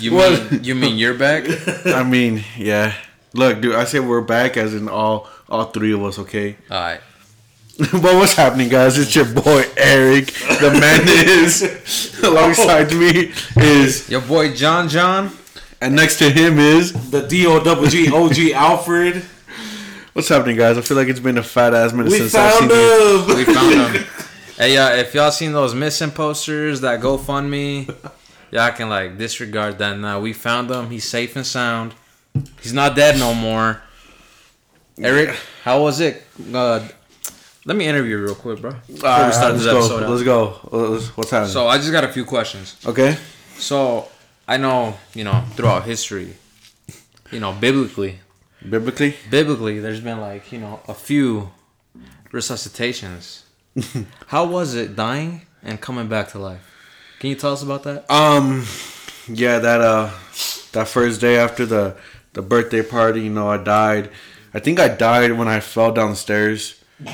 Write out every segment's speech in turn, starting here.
You mean you mean you're back? I mean, yeah. Look, dude, I said we're back as in all all three of us, okay? All right. but what's happening, guys? It's your boy Eric. The man is alongside me is, Your boy John John. and next to him is. The D O double G O G Alfred. What's happening, guys? I feel like it's been a fat ass minute We since I've found seen you. him. We found him. hey, uh, if y'all seen those missing posters that GoFundMe, y'all can like disregard that now. We found him. He's safe and sound. He's not dead no more. Eric, how was it? Uh, let me interview you real quick, bro. Before right, we start let's this go. episode. Let's go. Let's- What's happening? So I just got a few questions. okay. So I know, you know, throughout history, you know, biblically, Biblically, biblically, there's been like, you know, a few resuscitations. How was it dying and coming back to life? Can you tell us about that? um, yeah, that uh, that first day after the the birthday party, you know, I died. I think I died when I fell downstairs.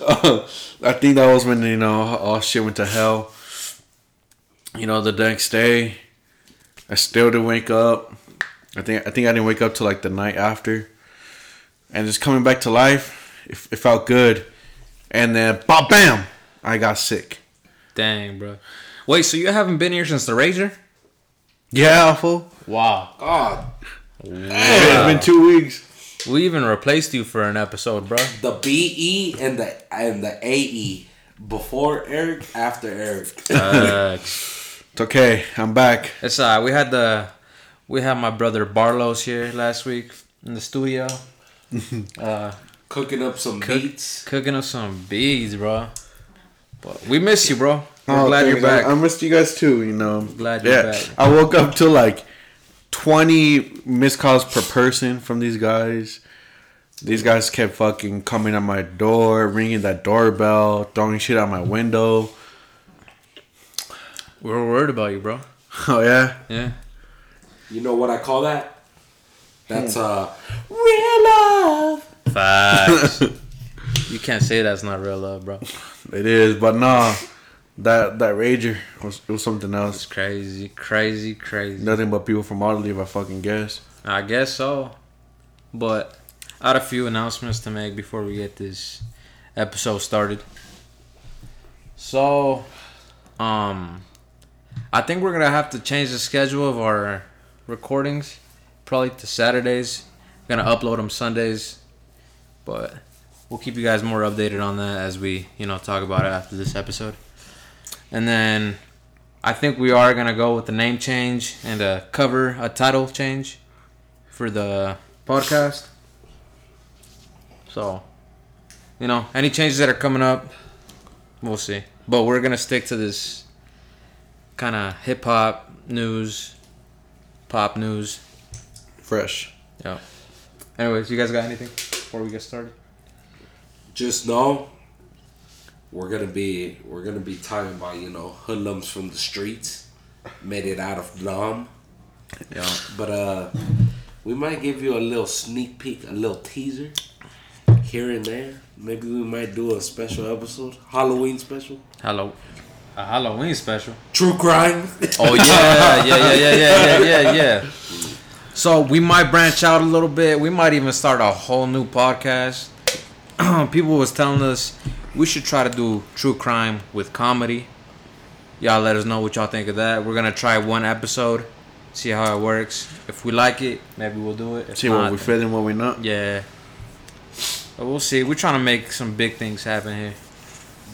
Uh, I think that was when you know all shit went to hell. You know, the next day, I still didn't wake up. I think I think I didn't wake up till like the night after, and just coming back to life, it, it felt good. And then, bam, bam, I got sick. Dang, bro. Wait, so you haven't been here since the Razor? Yeah, fool. Wow. God, It's been two weeks. We even replaced you for an episode, bro. the B E and the and the A E before Eric, after Eric. Uh, It's okay. I'm back. it's uh, we had the, we had my brother Barlow's here last week in the studio, uh, Cooking up some Cook- beats. cooking up some beads, bro. But we miss you, bro. We're Oh, glad you're back. I, I missed you guys too. You know. Glad you're yeah. back. I woke up to like twenty missed calls per person from these guys. These guys kept fucking coming at my door, ringing that doorbell, throwing shit out my window. We're worried about you, bro. Oh yeah. Yeah. You know what I call that? That's uh real love. Facts. you can't say that's not real love, bro. It is, but nah, that that rager was it was something It's else. crazy, crazy, crazy. Nothing but people from Audley, if I fucking guess. I guess so. But I had a few announcements to make before we get this episode started. So, um, I think we're gonna have to change the schedule of our recordings, probably to Saturdays. gonna upload them Sundays, but we'll keep you guys more updated on that as we, you know, talk about it after this episode. And then I think we are gonna go with the name change and a cover, a title change for the podcast. So, you know, any changes that are coming up, we'll see. But we're gonna stick to this kind of hip hop news, pop news. Fresh. Yeah. Anyways, you guys got anything before we get started? Just know we're gonna be we're gonna be talking about, you know, hoodlums from the streets, made it out of Nam. Yeah. But uh we might give you a little sneak peek, a little teaser here and there. Maybe we might do a special episode, Halloween special. Hello. A Halloween special. True crime. Oh yeah, yeah, yeah, yeah, yeah, yeah, yeah, yeah. So we might branch out a little bit. We might even start a whole new podcast. People was telling us we should try to do true crime with comedy. Y'all let us know what y'all think of that. We're gonna try one episode, see how it works. If we like it, maybe we'll do it. If See not, what we feeling, what we not. Yeah. But we'll see. We're trying to make some big things happen here.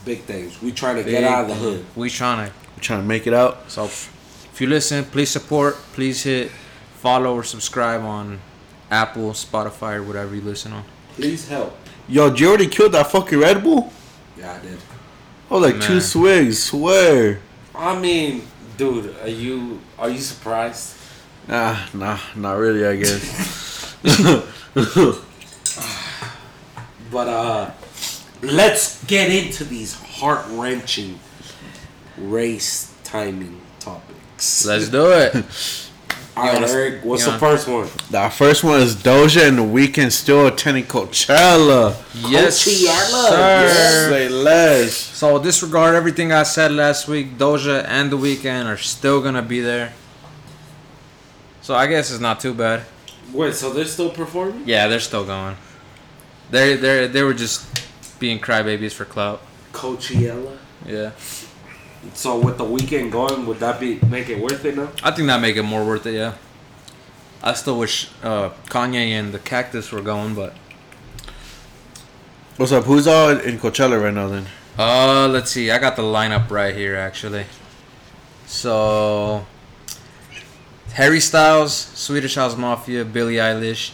Big things. We trying to Big get out of the hood. We trying to We're trying to make it out. So, if you listen, please support. Please hit follow or subscribe on Apple, Spotify, or whatever you listen on. Please help. Yo, did you already killed that fucking Red Bull? Yeah, I did. Oh, like Man. two swigs. Swear. I mean, dude, are you are you surprised? Nah, nah, not really. I guess. But uh let's get into these heart wrenching race timing topics. Let's do it. All right, Eric. What's you the first one? The first one is Doja and the Weeknd still attending Coachella. Yes, Coachella, sir. yes. Say less. So disregard everything I said last week. Doja and the Weeknd are still gonna be there. So I guess it's not too bad. Wait, so they're still performing? Yeah, they're still going. They they they were just being crybabies for clout. Coachella. Yeah, So with the Weeknd going, would that be make it worth it now? I think that make it more worth it. Yeah. I still wish uh, Kanye and the Cactus were going, but What's up? Who's all in Coachella right now then? uh, let's see. I got the lineup right here actually. So Harry Styles, Swedish House Mafia, Billie Eilish,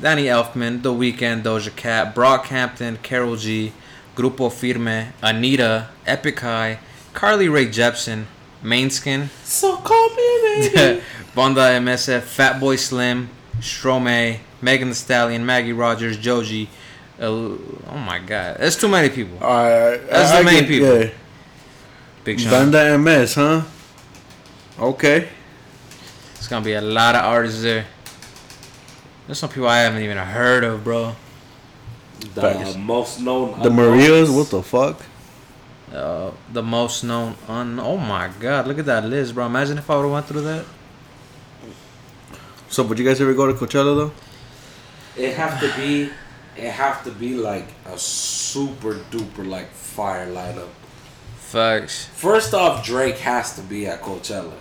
Danny Elfman, The Weeknd, Doja Cat, Brock Brockhampton, Karol G, Grupo Firme, Anitta, Epic High, Carly Rae Jepsen, Måneskin, So call me, baby. Banda MSF, Fatboy Slim, Stromae, Megan Thee Stallion, Maggie Rogers, Joji. Uh, oh my God, that's too many people. Alright, That's the main people. Yeah. Big Sean. Banda MS, huh? Okay. It's gonna be a lot of artists there. There's some people I haven't even heard of, bro. the Facts. most known. The Marias, what the fuck? Uh, the most known un. Oh my God, look at that list, bro. Imagine if I would have went through that. So, would you guys ever go to Coachella though? It have to be. It have to be like a super duper like fire lineup. Facts. First off, Drake has to be at Coachella.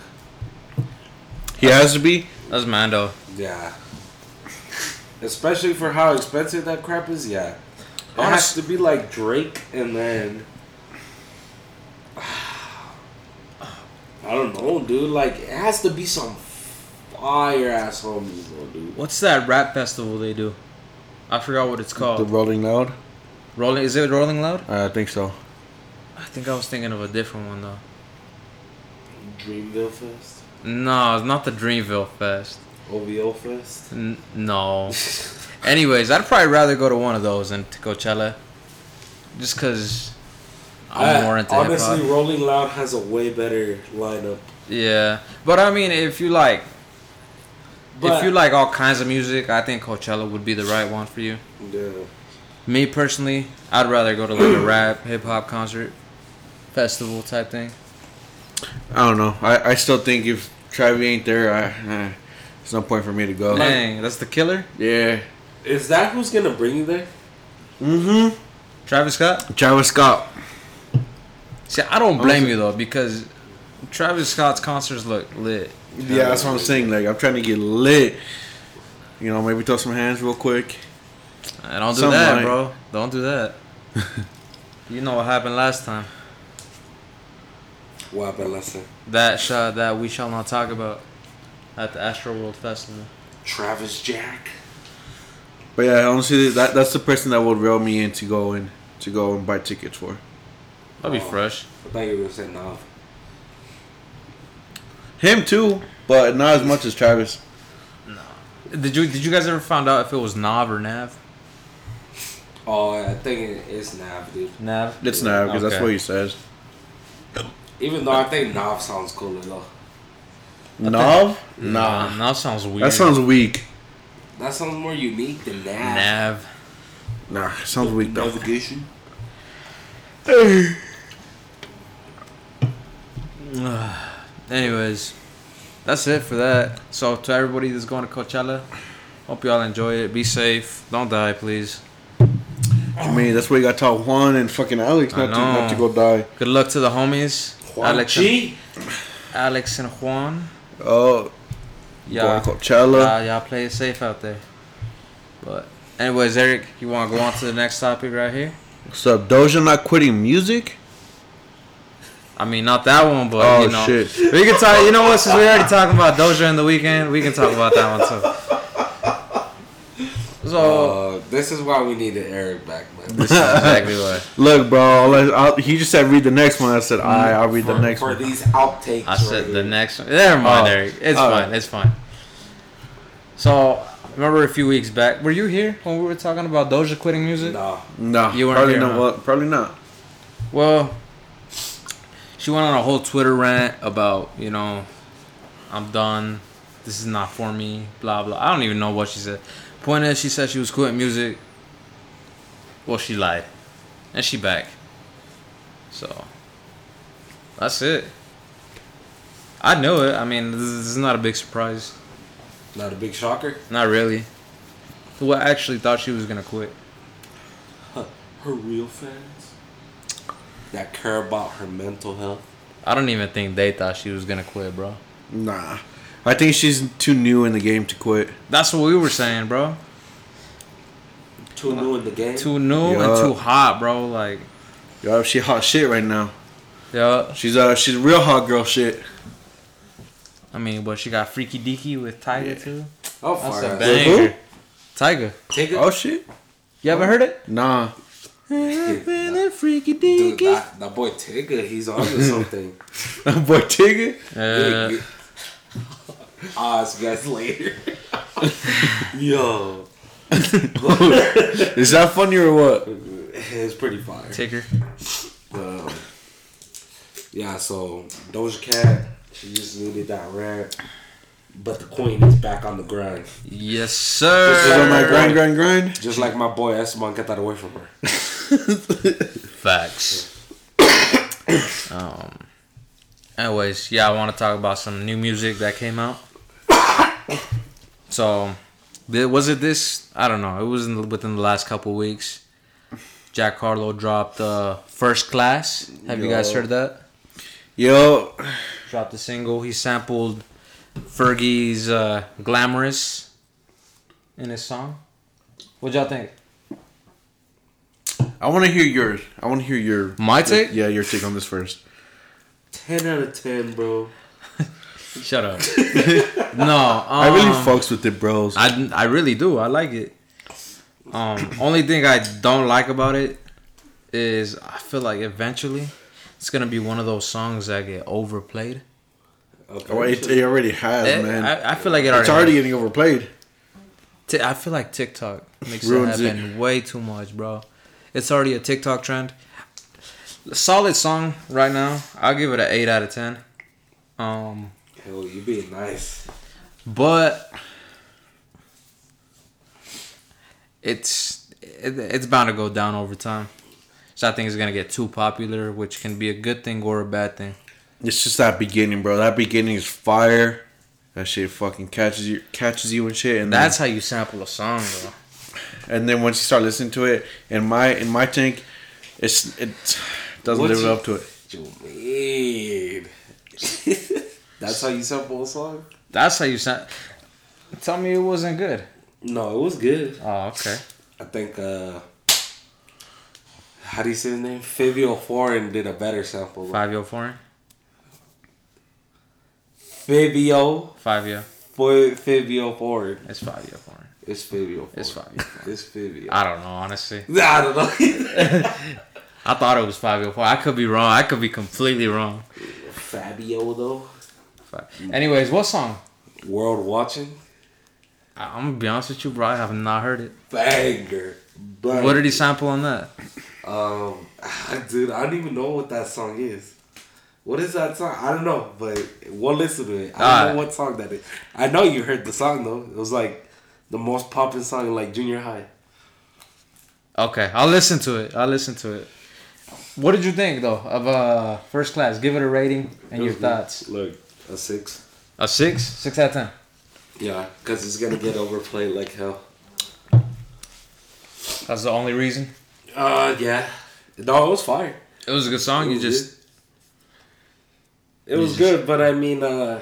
He has to be. That's Mando. Yeah. Especially for how expensive that crap is, yeah. It Honest- has to be like Drake and then I don't know, dude. Like it has to be some fire ass homies, though, dude. What's that rap festival they do? I forgot what it's called. The. Rolling Loud. Rolling. Is it Rolling Loud? I think so. I think I was thinking of a different one though. Dreamville Fest, No, it's not the Dreamville Fest. OVO Fest. N- no. Anyways, I'd probably rather go to one of those than to Coachella, just cause I'm I- more into hip honestly, hop. Rolling Loud has a way better lineup. Yeah, but I mean, if you like, But if you like all kinds of music, I think Coachella would be the right one for you. yeah. Me personally, I'd rather go to like a rap, hip hop concert, festival type thing. I don't know. I, I still think if Travi ain't there, I, eh, there's no point for me to go. Dang, that's the killer. Yeah. is that who's gonna bring you there? Mm-hmm. Travis Scott. Travis Scott. See, I don't blame you though because Travis Scott's concerts look lit. Yeah, that's what I'm saying. Like, I'm trying to get lit. You know, maybe throw some hands real quick. I don't do Something that, like- bro. Don't do that. you know what happened last time. What happened last time? That shot that we shall not talk about at the Astro World Festival. Travis Jack. But yeah, honestly, that that's the person that would reel me in to go in to go and buy tickets for. That'd be fresh. I thought you were gonna say no. Him too, but not as much as Travis. No. Did you did you guys ever find out if it was Nav or Nav? Oh, I think it is Nav, dude. Nav. It's not because that's Okay. what he says. Even though I think Nav sounds cooler though. Nav? Nah, Nah. Nav sounds weird. That sounds weak. That sounds more unique than Nav. Nav. Nah, it sounds weak though. Navigation. Anyways, that's it for that. So to everybody that's going to Coachella, hope y'all enjoy it. Be safe. Don't die, please. I mean, that's why you got to tell Juan and fucking Alex not to not to go die. Good luck to the homies. Juan Alex and, G. Alex and Juan. Oh, Yeah. going to Coachella. Y'all, y'all play it safe out there. But anyways, Eric, you want to go on to the next topic right here? What's up? Doja not quitting music? I mean, not that one, but Oh you know, shit! we can talk. You know what? Since we already talking about Doja in the Weeknd, we can talk about that one too. So Uh, this is why we needed Eric back, man. this is exactly what Look, bro. I'll, I'll, he just said read the next one. I said, I. I'll read the for, next for one. these outtakes. I said. right The next one. Never mind, Oh. Eric. It's Oh. fine. It's fine. So remember a few weeks back, were you here when we were talking about Doja quitting music? Nah. No, You weren't probably here, not. huh? Well, probably not. Well, she went on a whole Twitter rant about, you know, I'm done. this is not for me. Blah blah. I don't even know what she said. Point is, she said she was quitting music. Well, she lied, and she back. So that's it. I knew it. I mean, this is not a big surprise. Not a big shocker. Not really. Who actually thought she was gonna quit? Huh. Her real fans that care about her mental health. I don't even think they thought she was gonna quit, bro. Nah. I think she's too new in the game to quit. That's what we were saying, bro. Too new in the game. Too new Yeah. and too hot, bro. Like, Yo, she hot shit right now. yeah. She's uh she's real hot girl shit. I mean, but she got Freaky Deaky with Tyga Yeah. too. oh, That's fire a banger. Tyga. Take it. Oh shit. You ever heard it? Nah. Freaky Dude, Deaky. that, that boy Tigger, he's on to something. Boy Tigger. Uh, I'll ask you guys later. Yo, Is that funny or what? it's pretty fire. Ticker. Um, yeah, so Doja Cat, she just needed that rant. But the queen is back on the grind. Yes, sir. This Is on my sir. grind, grind, grind. Just like my boy Esteban, get that away from her. Facts. um. Anyways, yeah, I want to talk about some new music that came out. So, was it this? I don't know. It was in the, within the last couple weeks. Jack Harlow dropped uh, First Class. Have you guys heard that? Yo, Dropped a single. He sampled Fergie's uh, Glamorous in his song. What y'all think? I want to hear yours. I want to hear your My take? Yeah, your take on this first. 10 out of 10, bro. Shut up. no, um, I really fucks with it, bros. I, I really do. I like it. Um, only thing I don't like about it is I feel like eventually it's gonna be one of those songs that get overplayed. Okay. oh, it, it already has, Eh, man. I, I feel like it already. it's already getting overplayed. Ti- I feel like TikTok makes Ruins it it. way too much, bro. It's already a TikTok trend. Solid song right now. I'll give it an eight out of ten. Um, Hell, you being nice. but it's it, it's bound to go down over time. So I think it's gonna get too popular, which can be a good thing or a bad thing. It's just that beginning, bro. That beginning is fire. That shit fucking catches you, catches you and shit. And That's how you sample a song, bro. and then once you start listening to it, in my in my tank, it's it doesn't What's live your- up to it. You mean. That's how you sample a song? That's how you sound. Tell me it wasn't good. No, it was good. Oh, okay. I think, uh, how do you say his name? Fabio Foreign did a better sample. Five year foreign. Fabio, Five year. Fo- Fabio Foreign. It's year foreign. It's Fabio. Foreign. It's Fabio. It's Fabio. I don't know, honestly. I don't know. I thought it was year four. I could be wrong. I could be completely wrong. Fabio though. Anyways, what song? World watching. I- I'm gonna be honest with you, bro. I have not heard it. Banger. But, What did he sample on that? Um, dude, I don't even know what that song is. What is that song? I don't know, but we'll listen to it. I don't Ah. know what song that is. I know you heard the song though. It was like the most popping song in like junior high. Okay, I'll listen to it. I'll listen to it. What did you think though of uh first class? Give it a rating and your Mhm. thoughts. Look, a six. A six, six out of ten. Yeah, because it's gonna get overplayed like hell. That's the only reason. Uh, yeah. No, it was fire. It was a good song. You It was just It was good, but I mean, uh,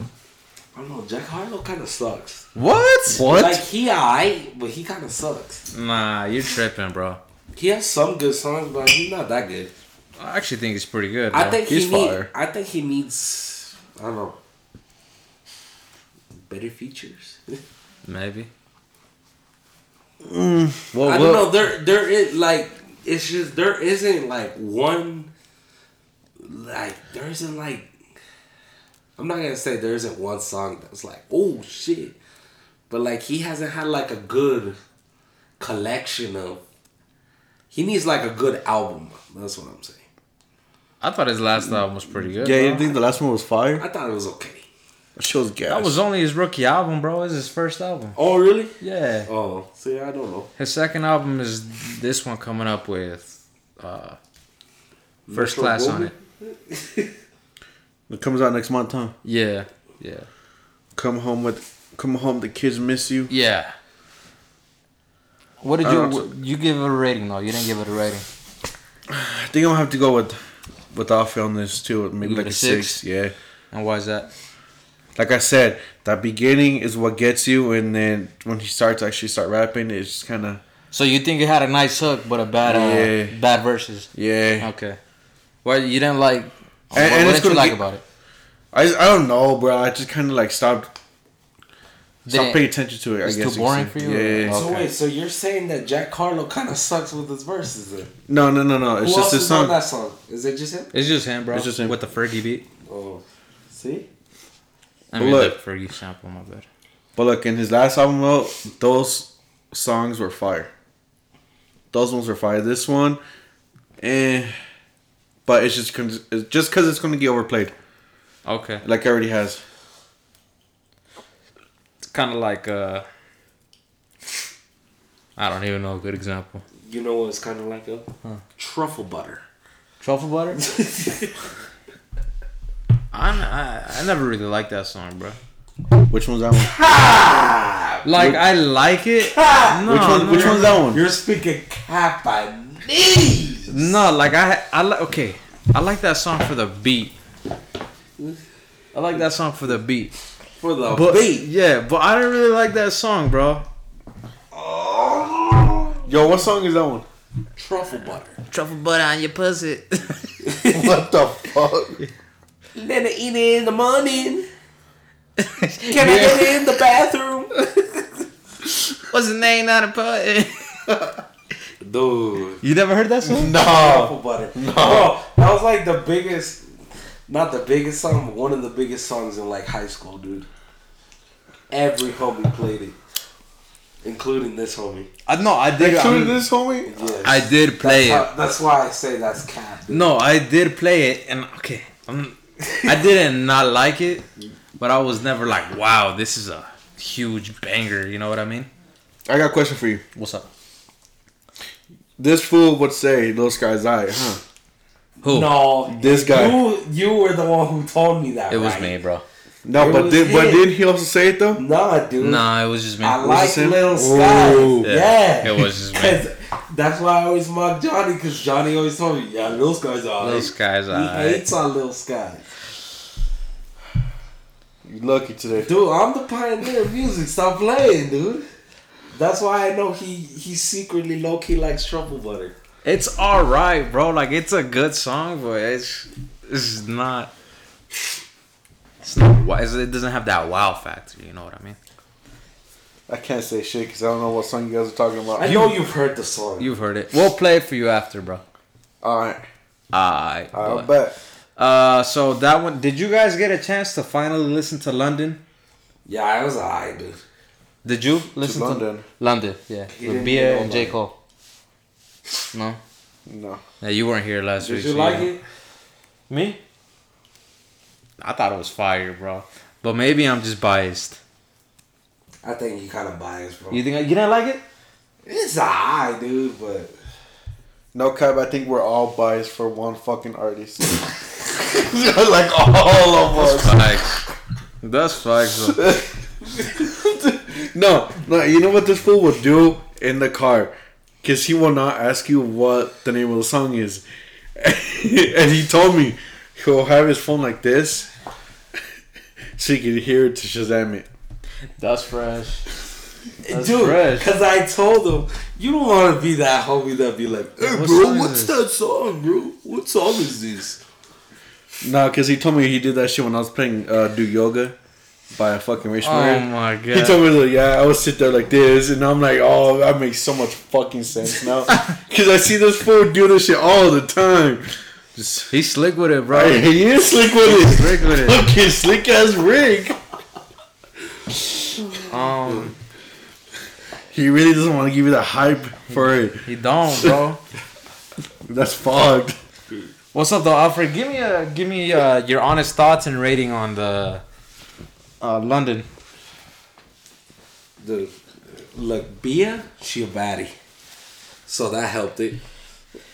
I don't know. Jack Harlow kind of sucks. what? What? Like he alright, but he kind of sucks. Nah, you're tripping, bro. He has some good songs, but he's not that good. I actually think he's pretty good. Bro. I think He's he need, fire. I think he needs. I don't know. Better features. maybe. Mm. Well, I don't know. There, there is like it's just there isn't like one. Like there isn't like. I'm not gonna say there isn't one song that's like oh shit, but like he hasn't had like a good collection of. He needs like a good album. That's what I'm saying. I thought his last album was pretty good. Yeah, bro. you think the last one was fire? I thought it was okay. That show's gas. That was only his rookie album, bro. It's his first album. Oh really? Yeah. Oh, see, I don't know. His second album is this one coming up with uh, First Metro Class on it. It comes out next month, huh? Yeah. Yeah. Come home with, come home. The kids miss you. Yeah. What did you know. you give it a rating? though? you didn't give it a rating. I think I'm gonna have to go with, with Alfie on this too. Maybe like a six? six. Yeah. And why is that? Like I said, that beginning is what gets you, and then when he starts actually start rapping, it's just kind of So you think it had a nice hook, but a bad uh, Yeah. bad verses? yeah. Okay. Well, you didn't like. And- what and what did you gonna like about it? I I don't know, bro. I just kind of like stopped Did stopped it- paying attention to it. I guess too boring for you, Yeah. or- So Okay. wait, so you're saying that Jack Harlow kind of sucks with his verses? Then No, no, no, no. It's who just else this is on song. that song? Is it just him? It's just him, bro. It's just him. with the Fergie beat. Oh, see. I But mean, look. the Fergie sample. My bad. But look, in his last album, though, those songs were fire. Those ones were fire. This one, eh. But it's just cause, it's just because it's going to get overplayed, Okay. like it already has. It's kind of like uh. I don't even know a good example. You know what it's kind of like a truffle butter. Truffle butter. I, I I never really liked that song, bro. Which one's that one? Like I like it. No, which one? no, Which one's that one? You're speaking Japanese. No, like I I like okay. I like that song for the beat. I like that song for the beat. For the But beat. yeah, but I didn't really like that song, bro. Oh. Yo, what song is that one? Truffle butter. Truffle butter on your pussy. what the fuck? Then I eat it in the morning. Can I get it in the bathroom? What's the name on the pussy? Dude. You never heard that song? Truffle butter. No. Bro, that was like the biggest, not the biggest song, but one of the biggest songs in like high school, dude. Every homie played it. Including this homie. I no, I did. Including I'm- this homie? Yes. I did play that's it. how- that's why I say that's cap. dude. No, I did play it, and okay, I'm, I didn't not like it, but I was never like, wow, this is a huge banger. You know what I mean? I got a question for you. What's up? This fool would say those guys I, huh? Who? No, This guy. You, you were the one who told me that. it was right? me, bro. No, It but was did but didn't he also say it though? Nah, dude. Nah, it was just me. I Was like this? Little Sky. Yeah. Yeah, it was just me. 'Cause That's why I always mock Johnny, because Johnny always told me, yeah, Lil Sky's alright. Those guys, He alright. hates on Lil Sky. You lucky today. Dude, I'm the pioneer of music. Stop playing, dude. That's why I know he he secretly low key likes truffle butter. It's all right, bro. Like it's a good song, but it's it's not. It's not. wi- It doesn't have that wow factor. You know what I mean? I can't say shit because I don't know what song you guys are talking about. I know you've heard the song. You've heard it. We'll play it for you after, bro. All right, Alright. I'll but- bet. Uh, so that one. Did you guys get a chance to finally listen to London? yeah, I was alright, dude. Did you listen to London. London, yeah, He with didn't Bia and J Cole. No, No, yeah, you weren't here last Did week. you so like don't- it? Me? I thought it was fire, bro. But maybe I'm just biased. I think you kind of biased, bro. You think I, you didn't like it? It's alright, dude, but no cap. I think we're all biased for one fucking artist. like all of us. That's facts. That's facts. though. no, no. You know what this fool will do in the car? Because he will not ask you what the name of the song is. and he told me he'll have his phone like this so he can hear it to Shazam it. That's fresh. That's dude, fresh. because I told him you don't want to be that homie that be like, hey, What bro, what's this?" that song, bro? What song is this? No, because he told me he did that shit when I was playing uh, Do Yoga by a fucking Rich man. Oh Murray. my god. He told me like, yeah, I would sit there like this, and I'm like, oh, that makes so much fucking sense now, because I see this fool do this shit all the time. Just, He's slick with it, bro. right, he is slick with it. Slick with it. Fucking slick ass Rick. Um, He really doesn't want to give you the hype for it. he don't, bro. That's fogged. What's up, though, Alfred? Give me a, give me uh, your honest thoughts and rating on the Uh, London. The look, Bia, she a baddie, so that helped it.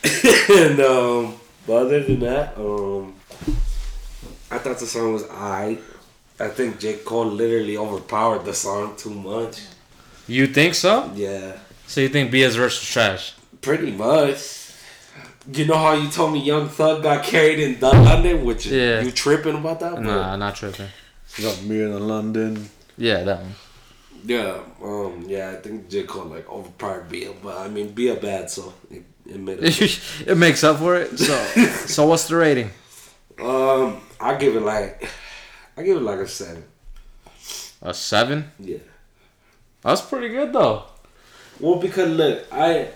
and um, but other than that, um, I thought the song was alright. I think J Cole literally overpowered the song too much. You think so? Yeah, So you think Bia's verse was trash? pretty much. You know how you told me Young Thug got carried in the London, which Yeah. you tripping about that? Nah, not tripping. You got me in London. Yeah, that one. Yeah, um, yeah, I think J Cole like overpowered Bia, but I mean Bia bad, so it, it made it. it makes up for it. So, so what's the rating? Um, I give it like, I give it like a seven. A seven. Yeah. That's pretty good though. Well, because look, I,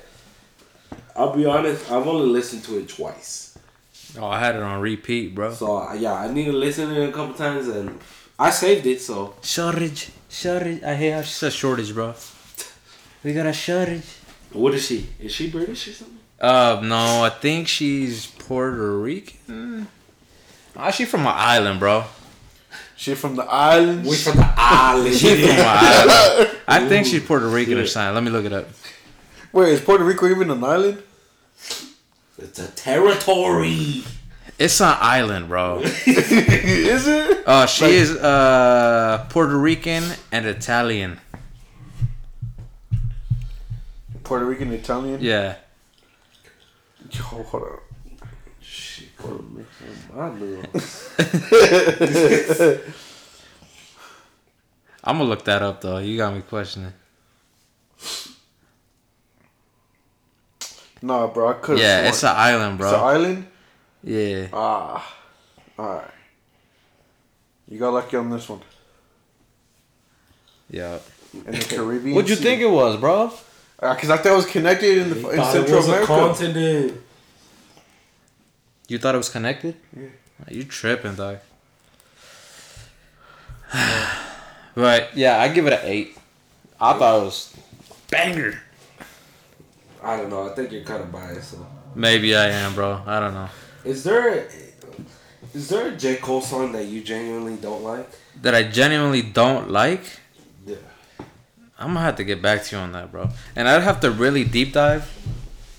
I'll be honest, I've only listened to it twice. Oh, I had it on repeat, bro. So yeah, I need to listen to it a couple times, and I saved it. So Shortage, shortage. I hate how she says shortage, bro. We got a shortage. what is she? Is she British or something? Uh, no, I think she's Puerto Rican. Ah, she from an island, bro. She from the islands. We from the island. She from an island. I think she's Puerto Rican or Yeah. something. Let me look it up. Wait, is Puerto Rico even an island? It's a territory. It's an island, bro. is it? Uh, she is uh Puerto Rican and Italian. Puerto Rican Italian. Yeah. Yo, hold on. Shit, gonna mix my little. I'm gonna look that up though. You got me questioning. Nah, bro, I could. Yeah, it's an island, bro. It's an island. Yeah. Ah, all right. You got lucky on this one. Yeah. In the Caribbean. What'd you think it was, bro? Because I thought it was connected in, the, in Thought it Central was a America. continent. You thought it was connected? Yeah. You tripping, dog. Right. yeah, I give it an eight. I thought it was banger. I don't know. I think you're kind of biased. So. Maybe I am, bro. I don't know. Is there a, is there a J Cole song that you genuinely don't like? That I genuinely don't like. Yeah. I'm gonna have to get back to you on that, bro. And I'd have to really deep dive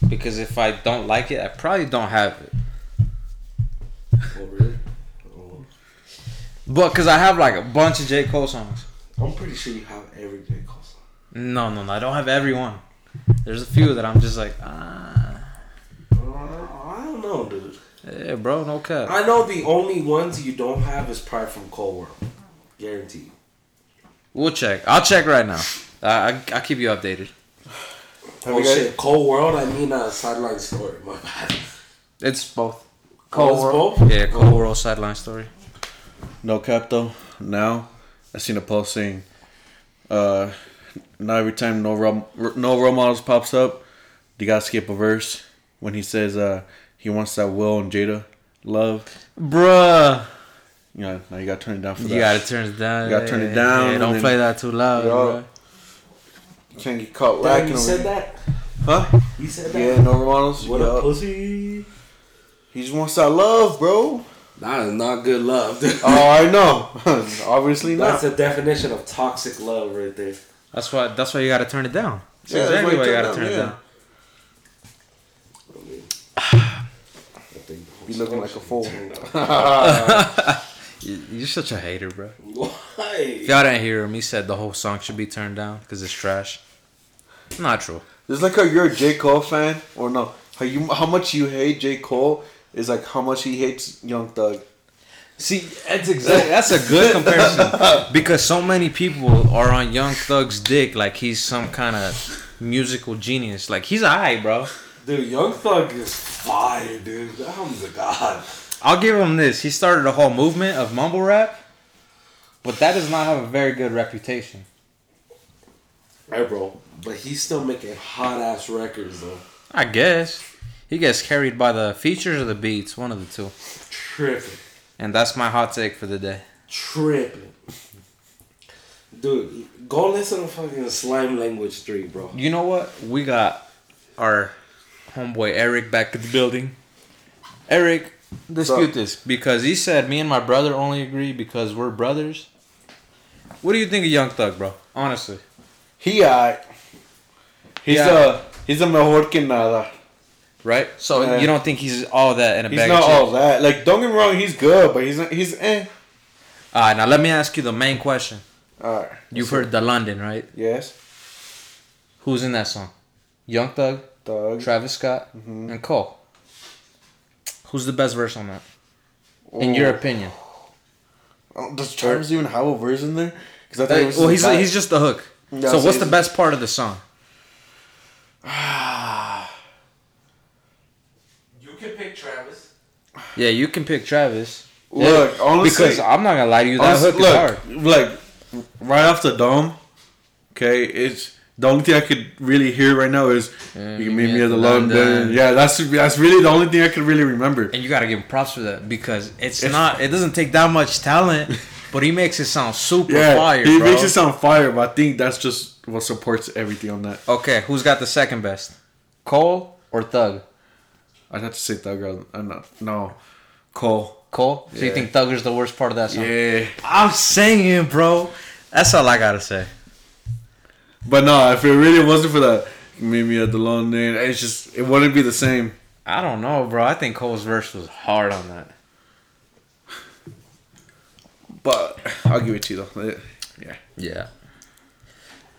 because if I don't like it, I probably don't have it. Oh really? Oh. But because I have like a bunch of J Cole songs. I'm pretty sure you have every J Cole song. No, no, no. I don't have every one. There's a few that I'm just like, ah, Uh, I don't know, dude. Yeah, bro, no cap. I know the only ones you don't have is probably from Cole World. Guarantee you. We'll check. I'll check right now. I I I'll keep you updated. Have oh you guys- shit, Cole World. I mean, uh, sideline story. My bad. It's both. Oh, it's both? Yeah, Cole World sideline story. No cap though. Now, I seen a post saying, uh, now every time no role, no role models pops up, you gotta skip a verse when he says uh he wants that Will and Jada love. Bruh. You know, now you gotta turn it down for You that. gotta turn it down. You gotta turn it down Yeah, don't then- play that too loud, Yo. bro. You can't get caught Damn, lacking. you said here. that. Huh? You said that. Yeah, no role models. What yeah. a pussy. He just wants that love, bro. That is not good love. oh, I know. Obviously not. That's not. the definition of toxic love right there. That's why. That's why you gotta turn it down. That's Yeah, that's exactly why why you you gotta it turn it down, down. I mean, I think the whole Be looking like a fool. You- You're such a hater, bro. Why? If y'all didn't hear him, he said the whole song should be turned down because it's trash. Not true. It's like how you're a J Cole fan, or no? How you how much you hate J Cole is like how much he hates Young Thug. See, that's exactly that's a good comparison because so many people are on Young Thug's dick like he's some kind of musical genius. Like he's alright, bro. Dude, Young Thug is fire, dude. That homie's a god. I'll give him this. He started a whole movement of mumble rap, but that does not have a very good reputation. Hey, bro. But he's still making hot ass records, though. I guess he gets carried by the features or the beats, one of the two. Tripping. And that's my hot take for the day. Tripping. Dude, go listen to fucking Slime Language 3, bro. You know what? We got our homeboy Eric back at the building. Eric, dispute this because he said me and my brother only agree because we're brothers. What do you think of Young Thug, bro? Honestly. He alright. He's Yeah. uh he's a mejor que nada. Right? So Yeah. you don't think he's all that in a He's bag not of all that. Like don't get me wrong, he's good, but he's not, he's eh. Alright, now let me ask you the main question. Alright. You've heard the London, right? Yes. Who's in that song? Young Thug, Thug. Travis Scott, Mm-hmm. and Cole. Who's the best verse on that? In your Oh. opinion? Oh, Does Travis even have a verse in there? Because I thought it well, he's back. he's just the hook. Yeah, so so what's the best part of the song? You can pick Travis. Yeah, you can pick Travis. Look, Yeah, honestly- because I'm not gonna lie to you, that Honestly, hook is hard. look, like right off the dome. Okay, it's the only thing I could really hear right now is Yeah, you can meet me at the London. Yeah, that's that's really the only thing I could really remember. And you gotta give him props for that because it's, It's- not. It doesn't take that much talent, but he makes it sound super Yeah, fire, he bro. makes it sound fire, but I think that's just what supports everything on that. okay, who's got the second best? Cole or Thug? I'd have to say Thug. uh, no, no, Cole. Cole. So you Yeah. think Thugger's the worst part of that song? Yeah, I'm saying, bro. That's all I gotta say. But no, if it really wasn't for that, meet me at the London. It's just it wouldn't be the same. I don't know, bro. I think Cole's verse was hard on that. But I'll give it to you though. Yeah. Yeah.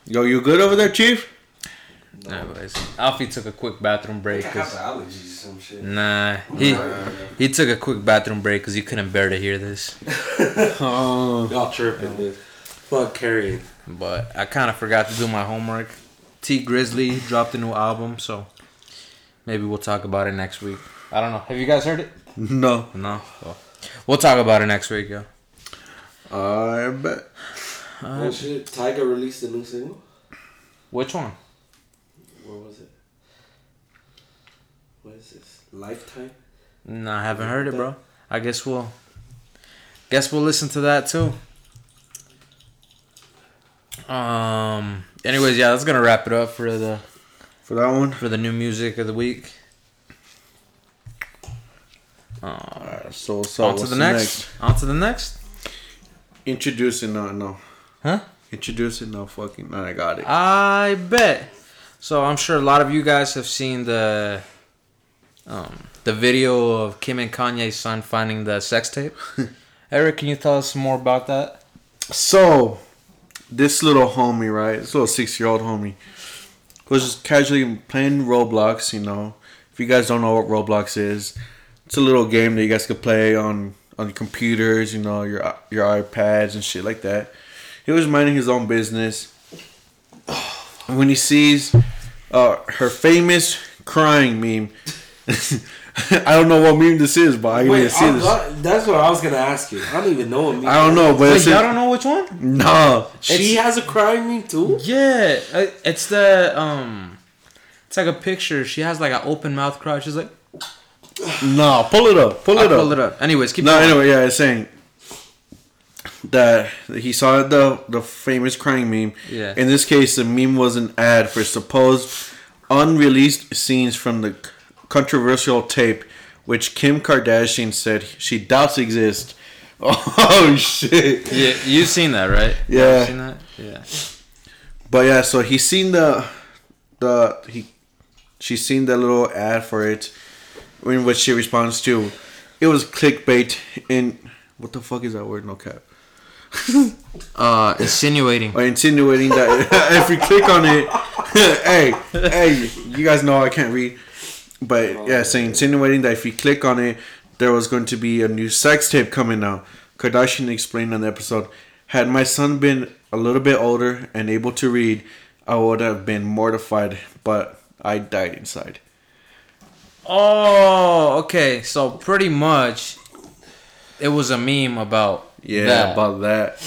Yo, you good over there, Chief? No. Anyways, Alfie took a quick bathroom break. I have 'cause- allergies or some shit. Nah, he he took a quick bathroom break because he couldn't bear to hear this. Oh. Y'all tripping, dude. Fuck carrying. But I kind of forgot to do my homework. Tee Grizzley dropped a new album, so maybe we'll talk about it next week. I don't know. Have you guys heard it? No. No. Well, we'll talk about it next week, yo. I bet. Uh, oh shit! Tiger released a new single. Which one? Where was it? What is this? Lifetime. No, I haven't heard it, bro. I guess we'll. Guess we'll listen to that too. Um. Anyways, yeah, that's gonna wrap it up for the For that one. for the new music of the week. Um, Alright, so so on to the next. On to the next. Introducing no no. Huh? Introducing no fucking no, I got it. I bet. So I'm sure a lot of you guys have seen the um, the video of Kim and Kanye's son finding the sex tape. Eric, can you tell us more about that? So this little homie, right? This little six year old homie was just casually playing Roblox, you know. If you guys don't know what Roblox is, it's a little game that you guys could play on on computers, you know, your your iPads and shit like that. He was minding his own business. When he sees uh, her famous crying meme, I don't know what meme this is, but I Wait, didn't see I- this. I- that's what I was gonna ask you. I don't even know what meme. I don't know, but Wait, it's y'all don't know which one? no. She has a crying meme too. Yeah, uh, it's the um, it's like a picture. She has like an open mouth cry. She's like, No, pull it up. Pull I it up. pull it up. Anyways, keep No, going. anyway, yeah, it's saying that he saw the the famous crying meme. Yeah. In this case, the meme was an ad for supposed unreleased scenes from the controversial tape, which Kim Kardashian said she doubts exist. Oh shit! Yeah, you've seen that, right? Yeah. Seen that? Yeah. But yeah, so he's seen the the he she's seen the little ad for it, in which she responds to. It was clickbait in what the fuck is that word? No cap. Uh, insinuating. Or insinuating that if we click on it, hey, hey, you guys know I can't read, but oh, yeah, saying insinuating that if you click on it, there was going to be a new sex tape coming out. Kardashian explained on the episode, had my son been a little bit older and able to read, I would have been mortified, but I died inside. Oh, okay. So pretty much, it was a meme about Yeah, that. about that.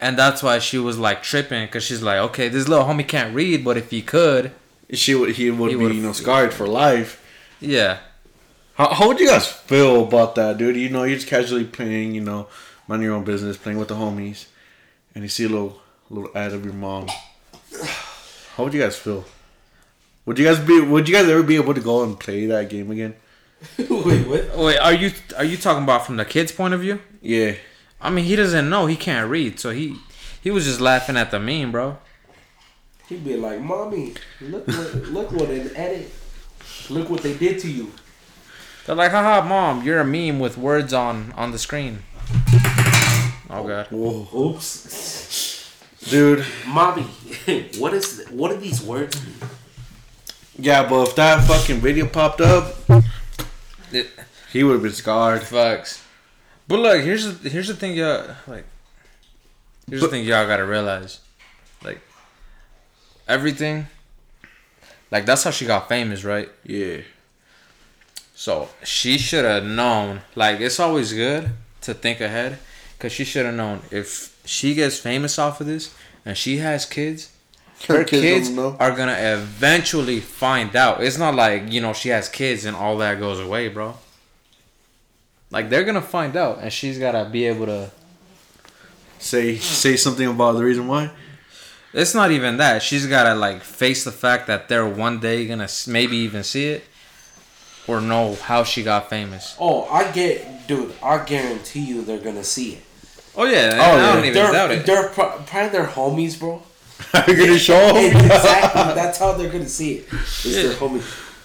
and that's why she was like tripping because she's like, okay, this little homie can't read, but if he could, She would, he would He be, you know, scarred for life. Yeah. How, how would you guys feel about that, dude? You know, you're just casually playing, you know, mind your own business, playing with the homies, and you see a little little ad of your mom. How would you guys feel? Would you guys be? Would you guys ever be able to go and play that game again? Wait, what? Wait, are you are you talking about from the kid's point of view? Yeah, I mean, he doesn't know. He can't read, so he he was just laughing at the meme, bro. He'd be like, "Mommy, look what look what an edit. Look what they did to you." They're like, haha, mom, you're a meme with words on on the screen. Oh god. Oh, oh, oops, Dude, mommy, what is what are these words? mean? yeah, but if that fucking video popped up, It, he would have been scarred. Facts. But look, here's the here's the thing, y'all like. Here's the thing y'all gotta realize, like, everything. Like that's how she got famous, right? Yeah. So she should have known. Like it's always good to think ahead, cause she should have known if she gets famous off of this and she has kids, her Her kids kids are gonna eventually find out. It's not like you know she has kids and all that goes away, bro. Like they're gonna find out, and she's gotta be able to. Say say something about the reason why. It's not even that. She's gotta like face the fact that they're one day gonna maybe even see it, or know how she got famous. Oh, I get, dude. I guarantee you, they're gonna see it. Oh yeah, Oh, I yeah. don't even they're doubt it. they're pro- probably their homies, bro. You're gonna show them? exactly. That's how they're gonna see it. It's their homie.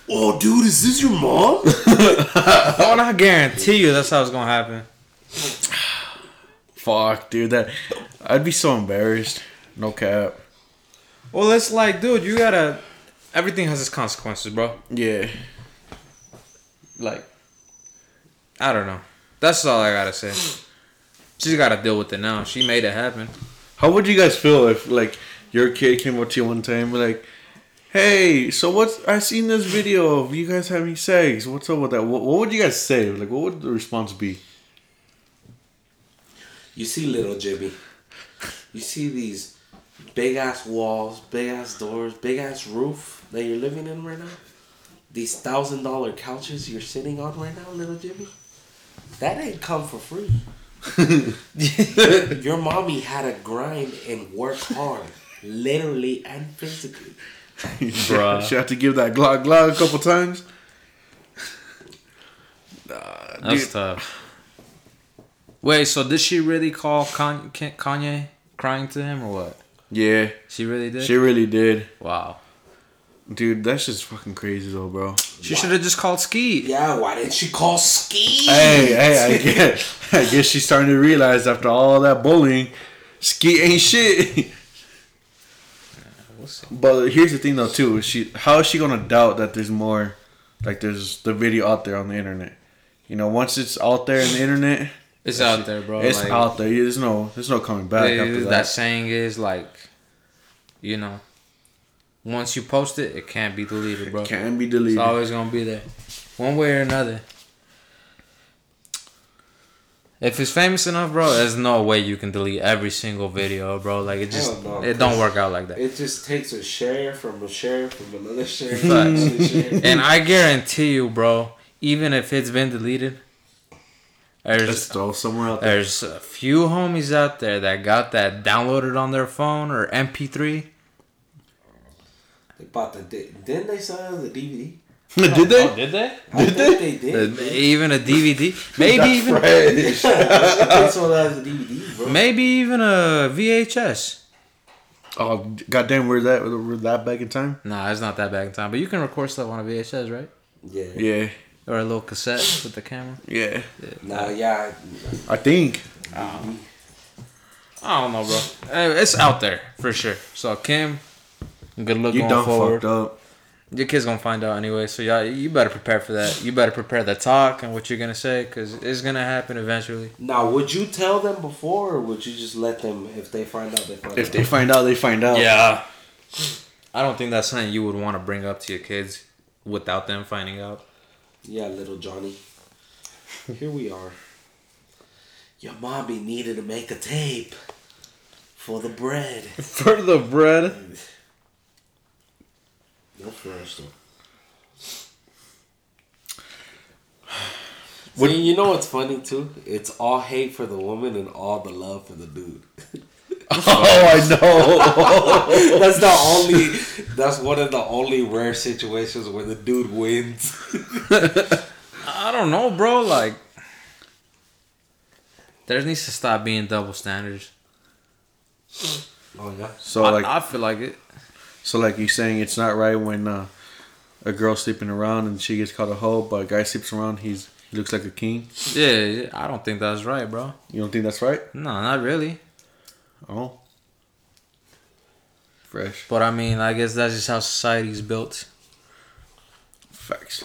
Oh, dude, is this your mom? Oh, and I guarantee you that's how it's gonna happen. Fuck, dude, that I'd be so embarrassed. No cap. Well, it's like, dude, you gotta. Everything has its consequences, bro. Yeah. Like, I don't know. That's all I gotta say. She's gotta deal with it now. She made it happen. How would you guys feel if like your kid came up to you one time like, "Hey, so what's I seen this video of you guys having sex? What's up with that? What, what would you guys say? Like, what would the response be?" You see, little Jimmy. You see these big ass walls, big ass doors, big ass roof that you're living in right now. These thousand dollar couches you're sitting on right now, little Jimmy. That ain't come for free. Your mommy had to grind and work hard, literally and physically. Bruh. she had to give that glog glog a couple times. Nah, That's Dude. tough. Wait, so did she really call Kan- Kan- Kanye crying to him or what? Yeah, She really did. she really did, wow. dude. That's just fucking crazy though, bro. She should have just called Skete. Yeah, why didn't she call Ski? Hey, hey, I guess, I guess she's starting to realize after all that bullying, ski ain't shit. We'll see. But here's the thing though too, she how is she gonna doubt that there's more like there's the video out there on the internet? You know, once it's out there in the internet, It's out there, bro. it's Like, out there. There's no there's no coming back they- after that. that. saying is like, you know, once you post it, it can't be deleted, bro. It can be deleted. It's always gonna be there, one way or another. If it's famous enough, bro, there's no way you can delete every single video, bro. Like it just Hell no, it don't work out like that. It just takes a share from a share from another share. Facts. from another share. And I guarantee you, bro, even if it's been deleted, Let's there's throw somewhere out there. there's a few homies out there that got that downloaded on their phone or MP3. They bought the di- didn't they sell the DVD? Did they? did they? I think they did. Uh, even a DVD, maybe even Fresh. they sold that as a DVD, bro. maybe even a VHS. oh goddamn, we're that we're that back in time. Nah, it's not that back in time, but you can record stuff on a VHS, right? Yeah. Yeah, Or a little cassette with the camera. yeah. Nah, yeah. I think. Um, I don't know, bro. Eh, It's out there for sure. So Kim, good luck You going done forward. fucked up. Your kid's gonna find out anyway, so y'all, you better prepare for that. You better prepare the talk and what you're gonna say, cause it's gonna happen eventually. Now, would you tell them before, or would you just let them? If they find out, they find If out. they find out, they find out. Yeah. I don't think that's something you would want to bring up to your kids without them finding out. Yeah, little Johnny. Here we are. Your mommy needed to make a tape for the bread. For the bread. No though. What- See, you know what's funny too? It's all hate for the woman and all the love for the dude. Oh, I know. that's the only. That's one of the only rare situations where the dude wins. I don't know, bro. Like, there needs to stop being double standards. Oh yeah. So I, like, I feel like it. so like you saying it's not right when uh, a girl sleeping around and she gets called a hoe, but a guy sleeps around, he's he looks like a king. Yeah, yeah, I don't think that's right, bro. You don't think that's right? No, not really. Oh, fresh But I mean, I guess that's just how society's built. facts.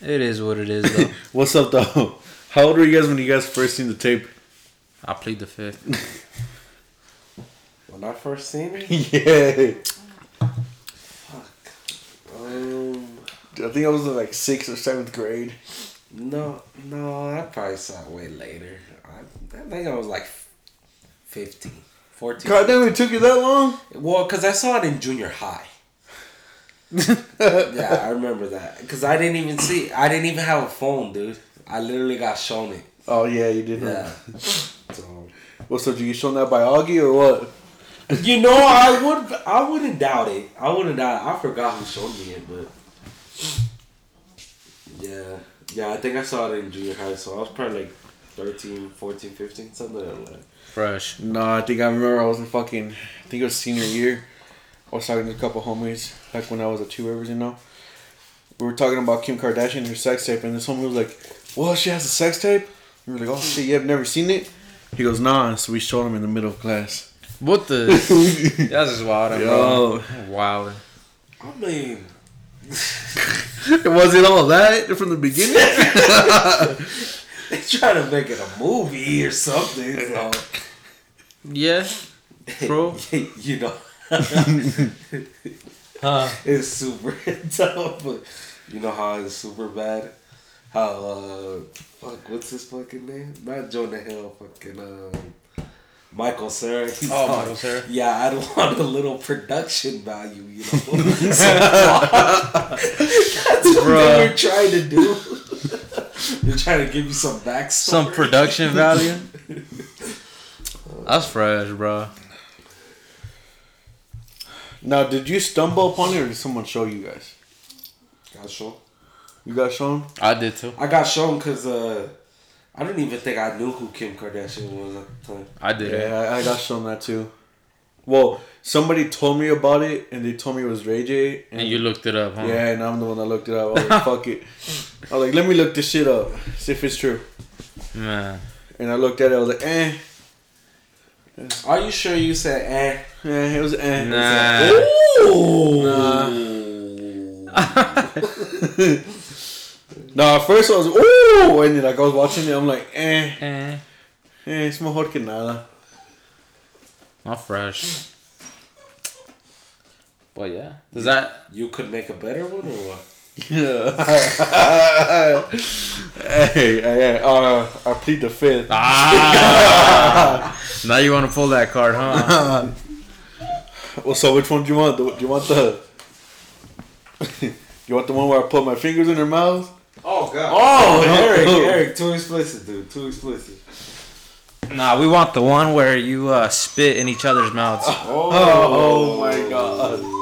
It is what it is, though. What's up though? How old were you guys when you guys first seen the tape? I plead the fifth. When I first seen it, yeah, Fuck. um, I think I was in like sixth or seventh grade. no, no, I probably saw it way later. I, I think I was like 15, 14. God damn, it took you that long? Well, because I saw it in junior high. yeah, I remember that. Because I didn't even see I didn't even have a phone, dude. I literally got shown it. Oh yeah, you did. Yeah. So, What's up? Did you get shown that by Augie or what? you know, I would I wouldn't doubt it. I wouldn't doubt it. I forgot who showed me it, but yeah. Yeah, I think I saw it in junior high, so I was probably like 13, 14, 15, something like that. Fresh. No, I think I remember I was in fucking. I think it was senior year. I was talking to a couple homies back when I was at Two Rivers, you know. We were talking about Kim Kardashian and her sex tape, and this homie was like, "Well, she has a sex tape." We were like, "Oh shit, you have never seen it?" He goes, "Nah." So we showed him in the middle of class. What the? That's just wild, bro. Wild. I mean, it was it all that from the beginning? they trying to make it a movie or something. So. Yeah. Bro. you know, Huh? it's super tough, but you know how it's super bad. How uh, fuck, what's his fucking name? Not Jonah Hill, fucking um, Michael Cera. Oh, Michael Cera. Yeah, I don't want a little production value, you know. so, that's what Bruh. they were trying to do. They're trying to give you some backstory. Some production value. That's fresh, bro. now, did you stumble upon it, or did someone show you guys? Got shown. You got shown? I did too. I got shown because uh, I didn't even think I knew who Kim Kardashian was at the time. I did. Yeah, I, I got shown that too. Well, somebody told me about it, and they told me it was Ray J. And you looked it up, huh? Yeah, and I'm the one that looked it up. I was like, fuck it. I was like, let me look this shit up, see if it's true. Man. And I looked at it, I was like, eh. Are you sure you said eh? Eh, it was eh. Nah. Ooh. No, at first I was, ooh, and then like I was watching it, I'm like, eh, Eh. eh, es mejor que nada. Not fresh. But yeah. Does that You could make a better one or what? Yeah. hey, hey, uh, I plead the fifth. Ah Now you wanna pull that card, huh? Well, so which one do you want? Do you want the? you want the one where I put my fingers in her mouth? Oh god. Oh, Eric, Eric, too explicit, dude. Too explicit. Nah, we want the one where you uh, spit in each other's mouths. Oh, Oh, my god.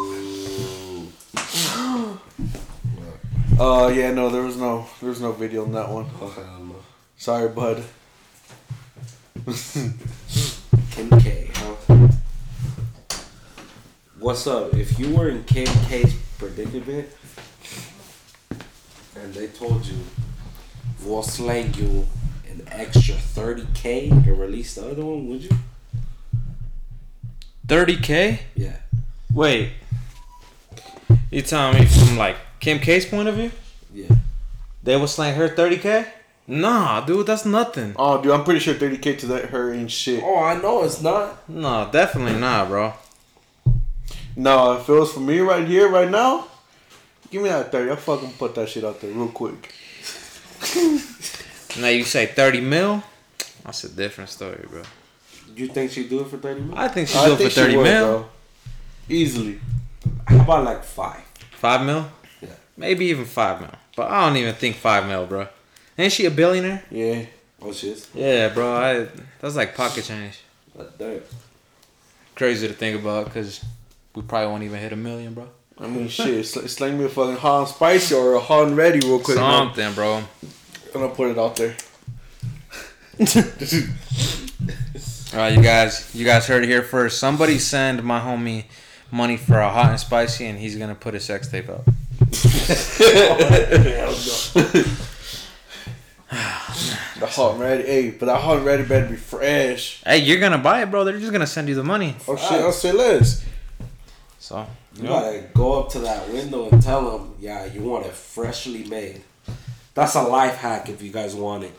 Oh yeah, no, there was no, there was no video on that one. Hell no. Sorry, bud. Kim K, huh? What's up? If you were in Kim K's predicament and they told you we'll slang you an extra 30k to release the other one, would you? 30k? Yeah. Wait. You telling me from like Kim K's point of view? Yeah. They would slang her 30k? Nah, dude, that's nothing. Oh, dude, I'm pretty sure 30k to that her ain't shit. Oh, I know it's not. No, definitely not, bro. No, if it was for me right here, right now, give me that 30. I'll fucking put that shit out there real quick. Now you say 30 mil? That's a different story, bro. Do you think she'd do it for 30 mil? I think she'd I do it for think she 30 would, mil. bro. Easily. How about like five? 5 mil? Maybe even 5 mil. But I don't even think 5 mil, bro. Ain't she a billionaire? Yeah. Oh, she is? Yeah, bro. I, that's like pocket change. But damn. crazy to think about because we probably won't even hit a million, bro. I mean, shit, sl- sling me a fucking hot and spicy or a hot and ready real quick. man. Something, bro. I'm gonna put it out there. All right, you guys, you guys heard it here first. Somebody send my homie money for a hot and spicy, and he's gonna put a sex tape up. The hot and ready, hey, but that hot and ready better be fresh. Hey, you're gonna buy it, bro. They're just gonna send you the money. Oh shit, I'll say less. So You gotta go up to that window and tell them, yeah, you want it freshly made. That's a life hack if you guys want it.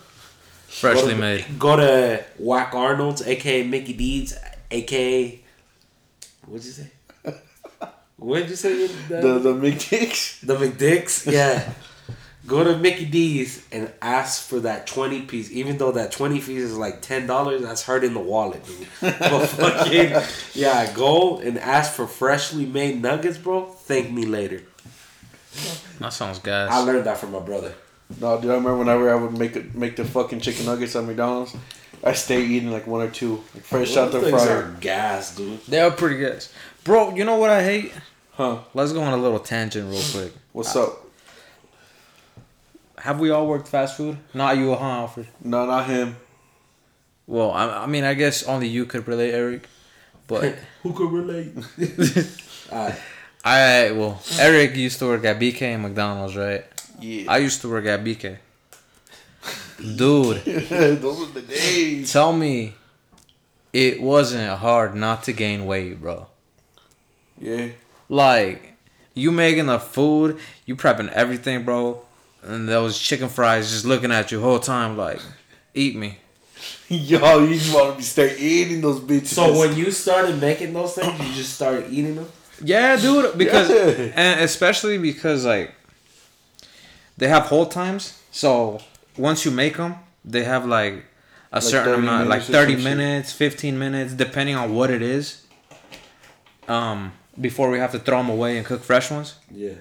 freshly Go to- made. Go to Whack Arnold's, aka Mickey Deeds, aka what'd you say? What'd you say? The, The the McDicks. the McDicks? Yeah. Go to Mickey D's and ask for that twenty piece. Even though that twenty piece is like ten dollars, that's hurting the wallet, dude. But fucking yeah, go and ask for freshly made nuggets, bro. Thank me later. That sounds gas. I learned that from my brother. No, dude, I remember whenever I would make it, make the fucking chicken nuggets at McDonald's, I stay eating like one or two, like fresh out the fryer. are gas, dude. They are pretty gas, bro. You know what I hate? Huh? Let's go on a little tangent real quick. What's up? Have we all worked fast food? Not you, huh, Alfred? No, not him. Well, I, I mean, I guess only you could relate, Eric. But Who could relate? Alright. I, well, Eric used to work at BK and McDonald's, right? Yeah. I used to work at BK. Dude, Those are the days. tell me it wasn't hard not to gain weight, bro. Yeah. Like, you making the food, you prepping everything, bro. And those chicken fries just looking at you whole time, like, eat me. Yo, you just want to be start eating those bitches. So when you started making those things, you just started eating them. Yeah, dude. Because Yeah. and especially because like they have hold times. So once you make them, they have like a certain amount, like thirty minutes, fifteen minutes, depending on what it is. Um, before we have to throw them away and cook fresh ones. Yeah.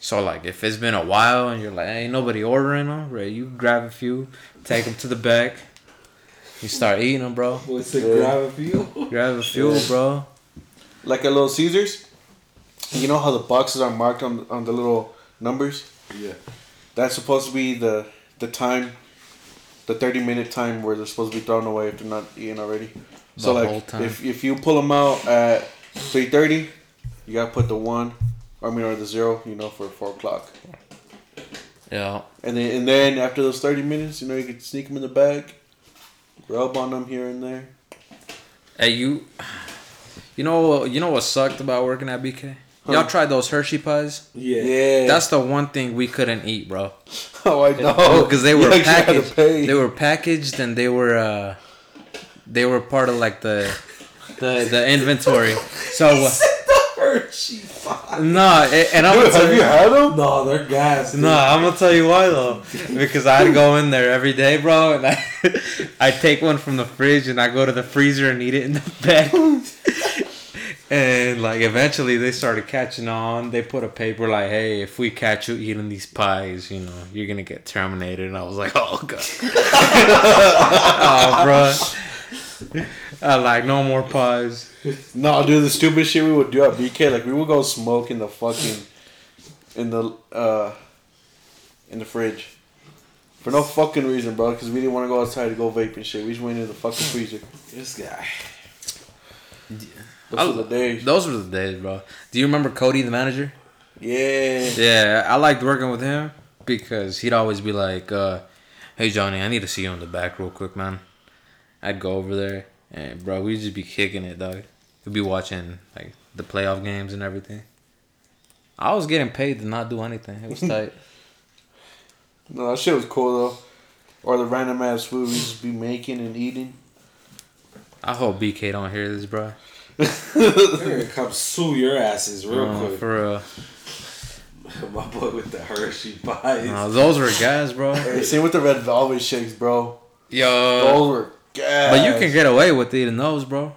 So like if it's been a while and you're like ain't nobody ordering them, right? You grab a few, take them to the back. You start eating them, bro. What's it Yeah. grab a few? Grab a few, Yeah. bro. like a Little Caesars, you know how the boxes are marked on on the little numbers. Yeah. That's supposed to be the the time, the thirty minute time where they're supposed to be thrown away if they're not eaten already. so The like whole time. if if you pull them out at three thirty, you gotta put the one, I mean or the zero, you know, for four o'clock. Yeah. And then and then after those thirty minutes, you know, you can sneak them in the bag, rub on them here and there. Hey, you. You know, you know what sucked about working at BK? Y'all tried those Hershey pies? Yeah. Yeah, That's the one thing we couldn't eat, bro. oh I know because they were actually had to packaged. They were packaged and they were uh, they were part of like the the the inventory. So uh, Hershey five. no, and I'm Dude, gonna tell have you you. had them? No, they're gas. dude. No, I'm gonna tell you why though. Because I had to go in there every day, bro, and I I take one from the fridge and I go to the freezer and eat it in the bag. And like eventually they started catching on. They put a paper like, "Hey, if we catch you eating these pies, you know, you're gonna get terminated." And I was like, "Oh god, oh bro, I like no more pies." No, dude, the stupid shit we would do at BK, like we would go smoke in the fucking in the uh in the fridge for no fucking reason, bro. Because we didn't want to go outside to go vape and shit. We just went in the fucking freezer. This guy. Those were the days. Those were the days, bro. Do you remember Cody, the manager? Yeah. Yeah, I liked working with him because he'd always be like, uh, "Hey Johnny, I need to see you in the back real quick, man." I'd go over there, and bro, we'd just be kicking it, dog. We'd be watching like the playoff games and everything. I was getting paid to not do anything. It was tight. No, that shit was cool though. Or the random ass food we just be making and eating. I hope BK don't hear this, bro. They're gonna come sue your asses real Uh, quick. for real. My boy with the Hershey pies. No, those were guys, bro. Hey, same with the red velvet shakes, bro. Yo, Those were gas. but you can get away with eating those, bro.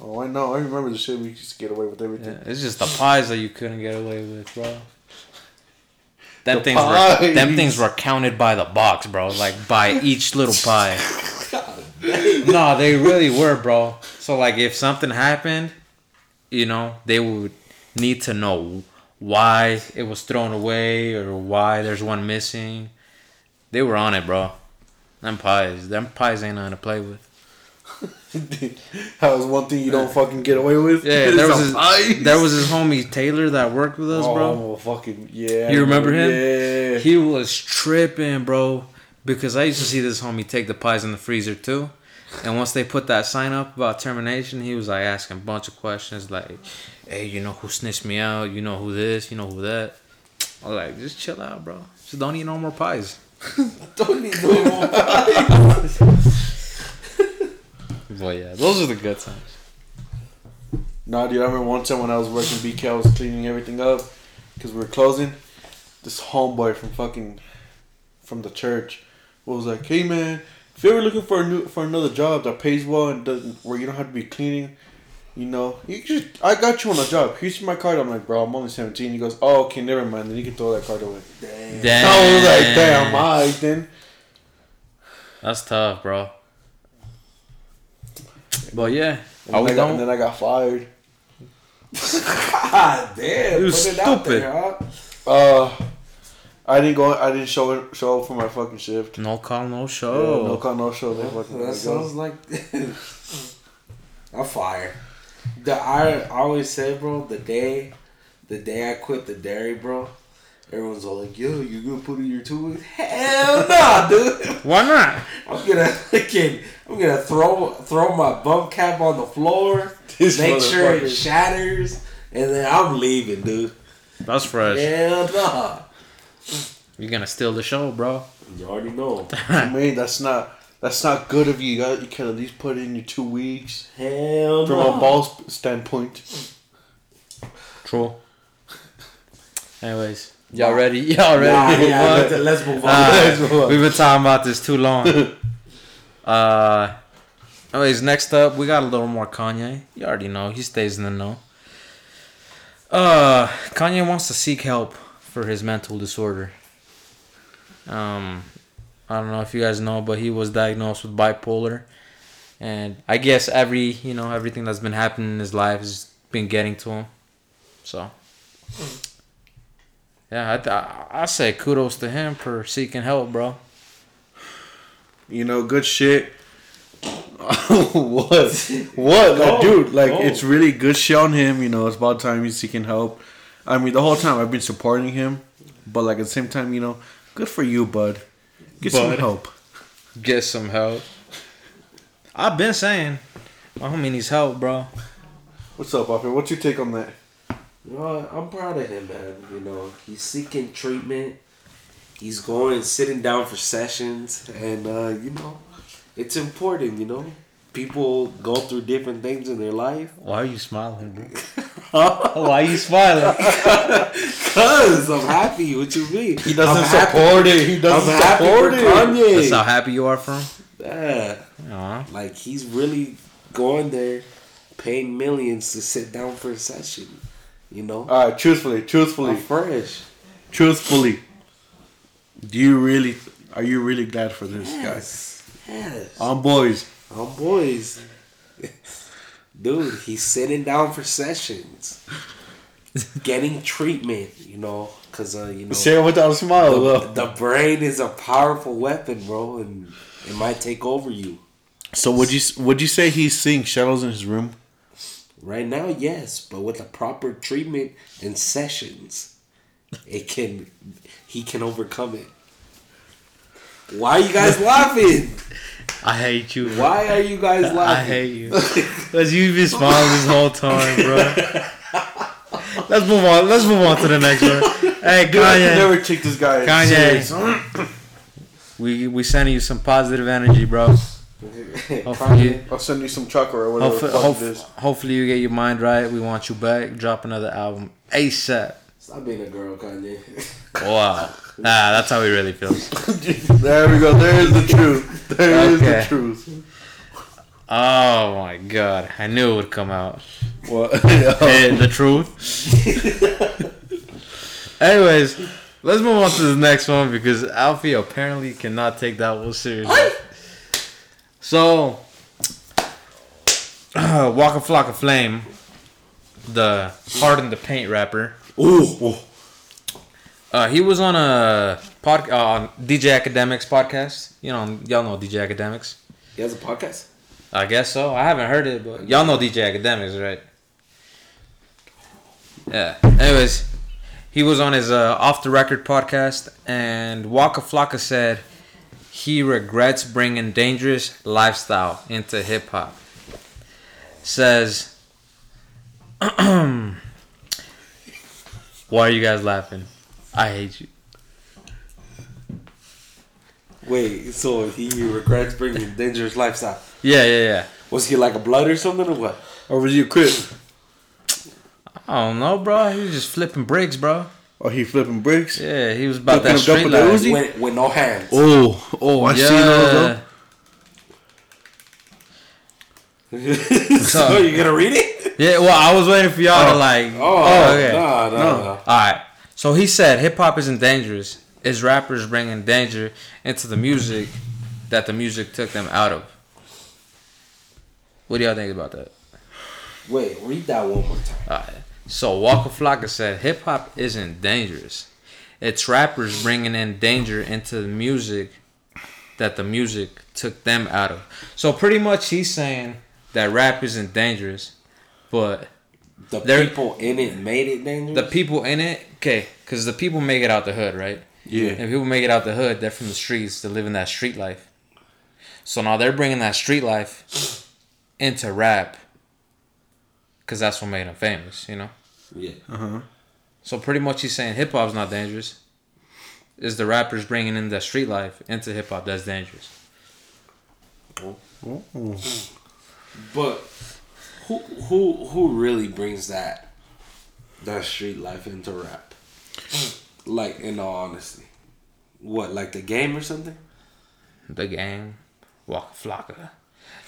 Oh, I know. I remember the shit we used to get away with Yeah, everything. it's just the pies that you couldn't get away with, bro. Them The things were them things were counted by the box, bro. Like by each little pie. no, they really were, bro. So like if something happened, you know, they would need to know why it was thrown away or why there's one missing. They were on it, bro. Them pies, them pies ain't nothing to play with. that was one thing you don't fucking get away with. Yeah, there was his, pies. there was his homie Taylor that worked with us, bro. Oh, fucking yeah. You remember him? Yeah. He was tripping, bro, because I used to see this homie take the pies in the freezer too. And once they put that sign up about termination, he was like asking a bunch of questions like, "Hey, you know who snitched me out? You know who this? You know who that?" I was like, "Just chill out, bro. Just don't eat no more pies." Don't need no more. But yeah, those are the good times. Nah, dude, I remember one time when I was working BK, I was cleaning everything up because we were closing. This homeboy from fucking from the church was like, "Hey man, if you're ever looking for a new for another job that pays well and doesn't where you don't have to be cleaning, you know, you just I got you on a job. Here's my card." I'm like, "Bro, I'm only 17." He goes, "Oh, okay, never mind. Then you can throw that card away." Damn. Damn. I was like, "Damn, alright then." That's tough, bro. But yeah, And then, we I got, done? and then I got fired. God damn. You put it out stupid. there, huh? Uh, I didn't go. I didn't show show up for my fucking shift. No call, no Yeah, show. no call, no show. They fucking That me go. sounds like I'm fired. The I always say, bro, the day, the day I quit the dairy, bro, everyone's all like, "Yo, you gonna put in your two weeks?" Hell no, dude. Why not? I'm gonna fucking, I'm gonna throw throw my bump cap on the floor, This make sure it shatters, and then I'm leaving, dude. That's fresh. Hell no. You're gonna steal the show, bro. You already know. I mean, that's not that's not good of you. You, got, you can at least put in your two weeks Hell from no. a ball sp- standpoint. True. Anyways, y'all ready? Y'all ready? Nah, yeah, on? let's, let's move on. Uh, Let's move on. we've been talking about this too long. uh, anyways, next up, we got a little more Kanye. You already know he stays in the know. Uh, Kanye wants to seek help for his mental disorder. Um, I don't know if you guys know, but he was diagnosed with bipolar, and I guess every you know everything that's been happening in his life has been getting to him. So. Yeah, I, th- I say kudos to him for seeking help, bro. You know, good shit. what? What? Like, dude, like, it's really good shit on him. You know, it's about time he's seeking help. I mean, the whole time I've been supporting him, but, like, at the same time, you know, good for you, bud. Get some Bud. help. Get some help. I've been saying, my homie needs help, bro. What's up, Buffett? What's your take on that? You know, I'm proud of him, man. You know, he's seeking treatment. He's going, sitting down for sessions, and uh, you know, it's important. You know, people go through different things in their life. Why are you smiling, bro? Why are you smiling? Cause I'm happy. What you mean? He doesn't I'm happy- support it. He doesn't I'm happy support for it. Kanye. That's how happy you are for him? Yeah, Aw. like he's really going there, paying millions to sit down for a session. You know, All right, truthfully, truthfully, I'm fresh. truthfully, do you really? Are you really glad for this Yes, yes. guy? Um, boys, Oh boys. Dude, he's sitting down for sessions. Getting treatment, you know, because, uh, you know, say it without a smile, the, the brain is a powerful weapon, bro, and it might take over you. So would you would you say he's seeing shadows in his room? Right now, yes, but with the proper treatment and sessions, it can, he can overcome it. Why are you guys laughing? I hate you. Bro. Why are you guys laughing? I hate you. Because you've been smiling this whole time, bro. Let's move on. Let's move on to the next one. Hey, Dude, Kanye. never take this guy Kanye. We we sending you some positive energy, bro. Hopefully, you, I'll send you some chocolate or whatever hopefully, the fuck hope- it is. hopefully you get your mind right. We want you back. Drop another album ASAP. Stop being a girl, Kanye. Wow. Nah, that's how he really feels. there we go. There is the truth. There is Okay. the truth. Oh my god. I knew it would come out. What? The truth. Anyways, let's move on to the next one because Alfie apparently cannot take that one seriously. So, Waka Flocka Flame, the Hard in the Paint rapper, Ooh. Uh, he was on a pod uh, on DJ Akademiks podcast. You know, y'all know DJ Akademiks. He has a podcast? I guess so. I haven't heard it, but y'all know DJ Akademiks, right? Yeah. Anyways, he was on his uh, off the record podcast, and Waka Flocka said he regrets bringing dangerous lifestyle into hip hop. Says, why are you guys laughing? I hate you. Wait, so he regrets bringing dangerous lifestyle. Yeah, yeah, yeah. Was he like a blood or something or what? Or was he a crip? I don't know, bro. He was just flipping bricks, bro. Oh, he flipping bricks? Yeah, he was about Flipping that them street life. Uzi? With, with no hands. Oh, oh, I see those. Yeah. so you gonna read it? Yeah, well, I was waiting for y'all to oh. like. Oh, oh okay. no, no, No. no. All right. So he said hip hop isn't dangerous. It's rappers bringing danger into the music that the music took them out of. What do y'all think about that? Wait, read that one more time. All right. So Waka Flocka said hip hop isn't dangerous. It's rappers bringing in danger into the music that the music took them out of. So pretty much he's saying that rap isn't dangerous, but The There- people in it made it dangerous. the people in it, okay, because the people make it out the hood, right? Yeah. And people make it out the hood, they're from the streets, they're living that street life. So now they're bringing that street life into rap, because that's what made them famous, you know? yeah. Uh huh. So pretty much he's saying hip hop's not dangerous. Is the rappers bringing in the street life into hip hop that's dangerous? But who who who really brings that that street life into rap? like in all honesty. What, like the game or something? The gang, Waka Flocka,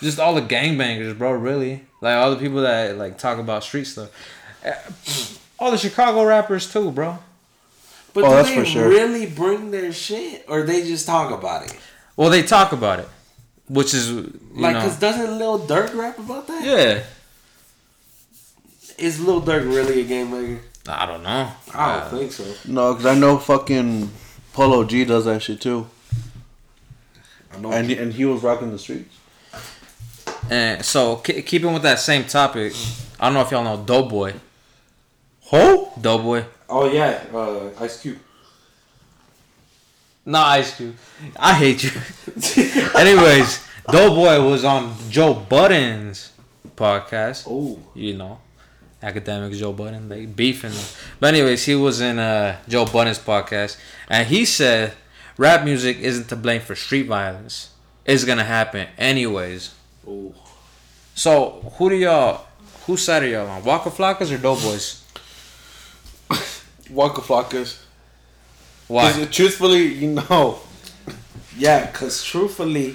just all the gangbangers, bro. Really, like all the people that like talk about street stuff. Eh, All the Chicago rappers too, bro. But Oh, do they sure. really bring their shit or they just talk about it? Well, they talk about it, which is you Like, know, cause doesn't Lil Durk rap about that? yeah. Is Lil Durk really a game maker? I don't know. I don't Uh, think so. No, because I know fucking Polo G does that shit too. I know. And, and he was rocking the streets. And so ke- keeping with that same topic, I don't know if y'all know Doughboy. Ho? Doughboy. oh yeah, uh, Ice Cube. Nah, Ice Cube. I hate you. Anyways, Doughboy was on Joe Budden's podcast. Oh, You know, academic Joe Budden. They beefing. But anyways, he was in uh, Joe Budden's podcast, and he said rap music isn't to blame for street violence. It's gonna happen anyways. oh. So who do y'all? Whose side are y'all on? Waka Flockas or Doughboys? Waka Flockas. Why? Because truthfully, you know. Yeah, cause truthfully,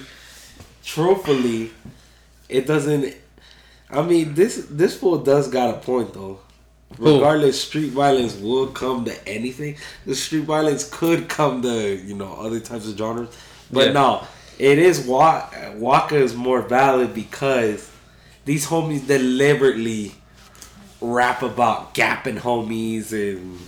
truthfully, it doesn't. I mean, this this fool does got a point though. Who? Regardless, street violence will come to anything. The street violence could come to you know other types of genres, but Yeah. no, it is Wa- Waka is more valid because these homies deliberately rap about gapping homies and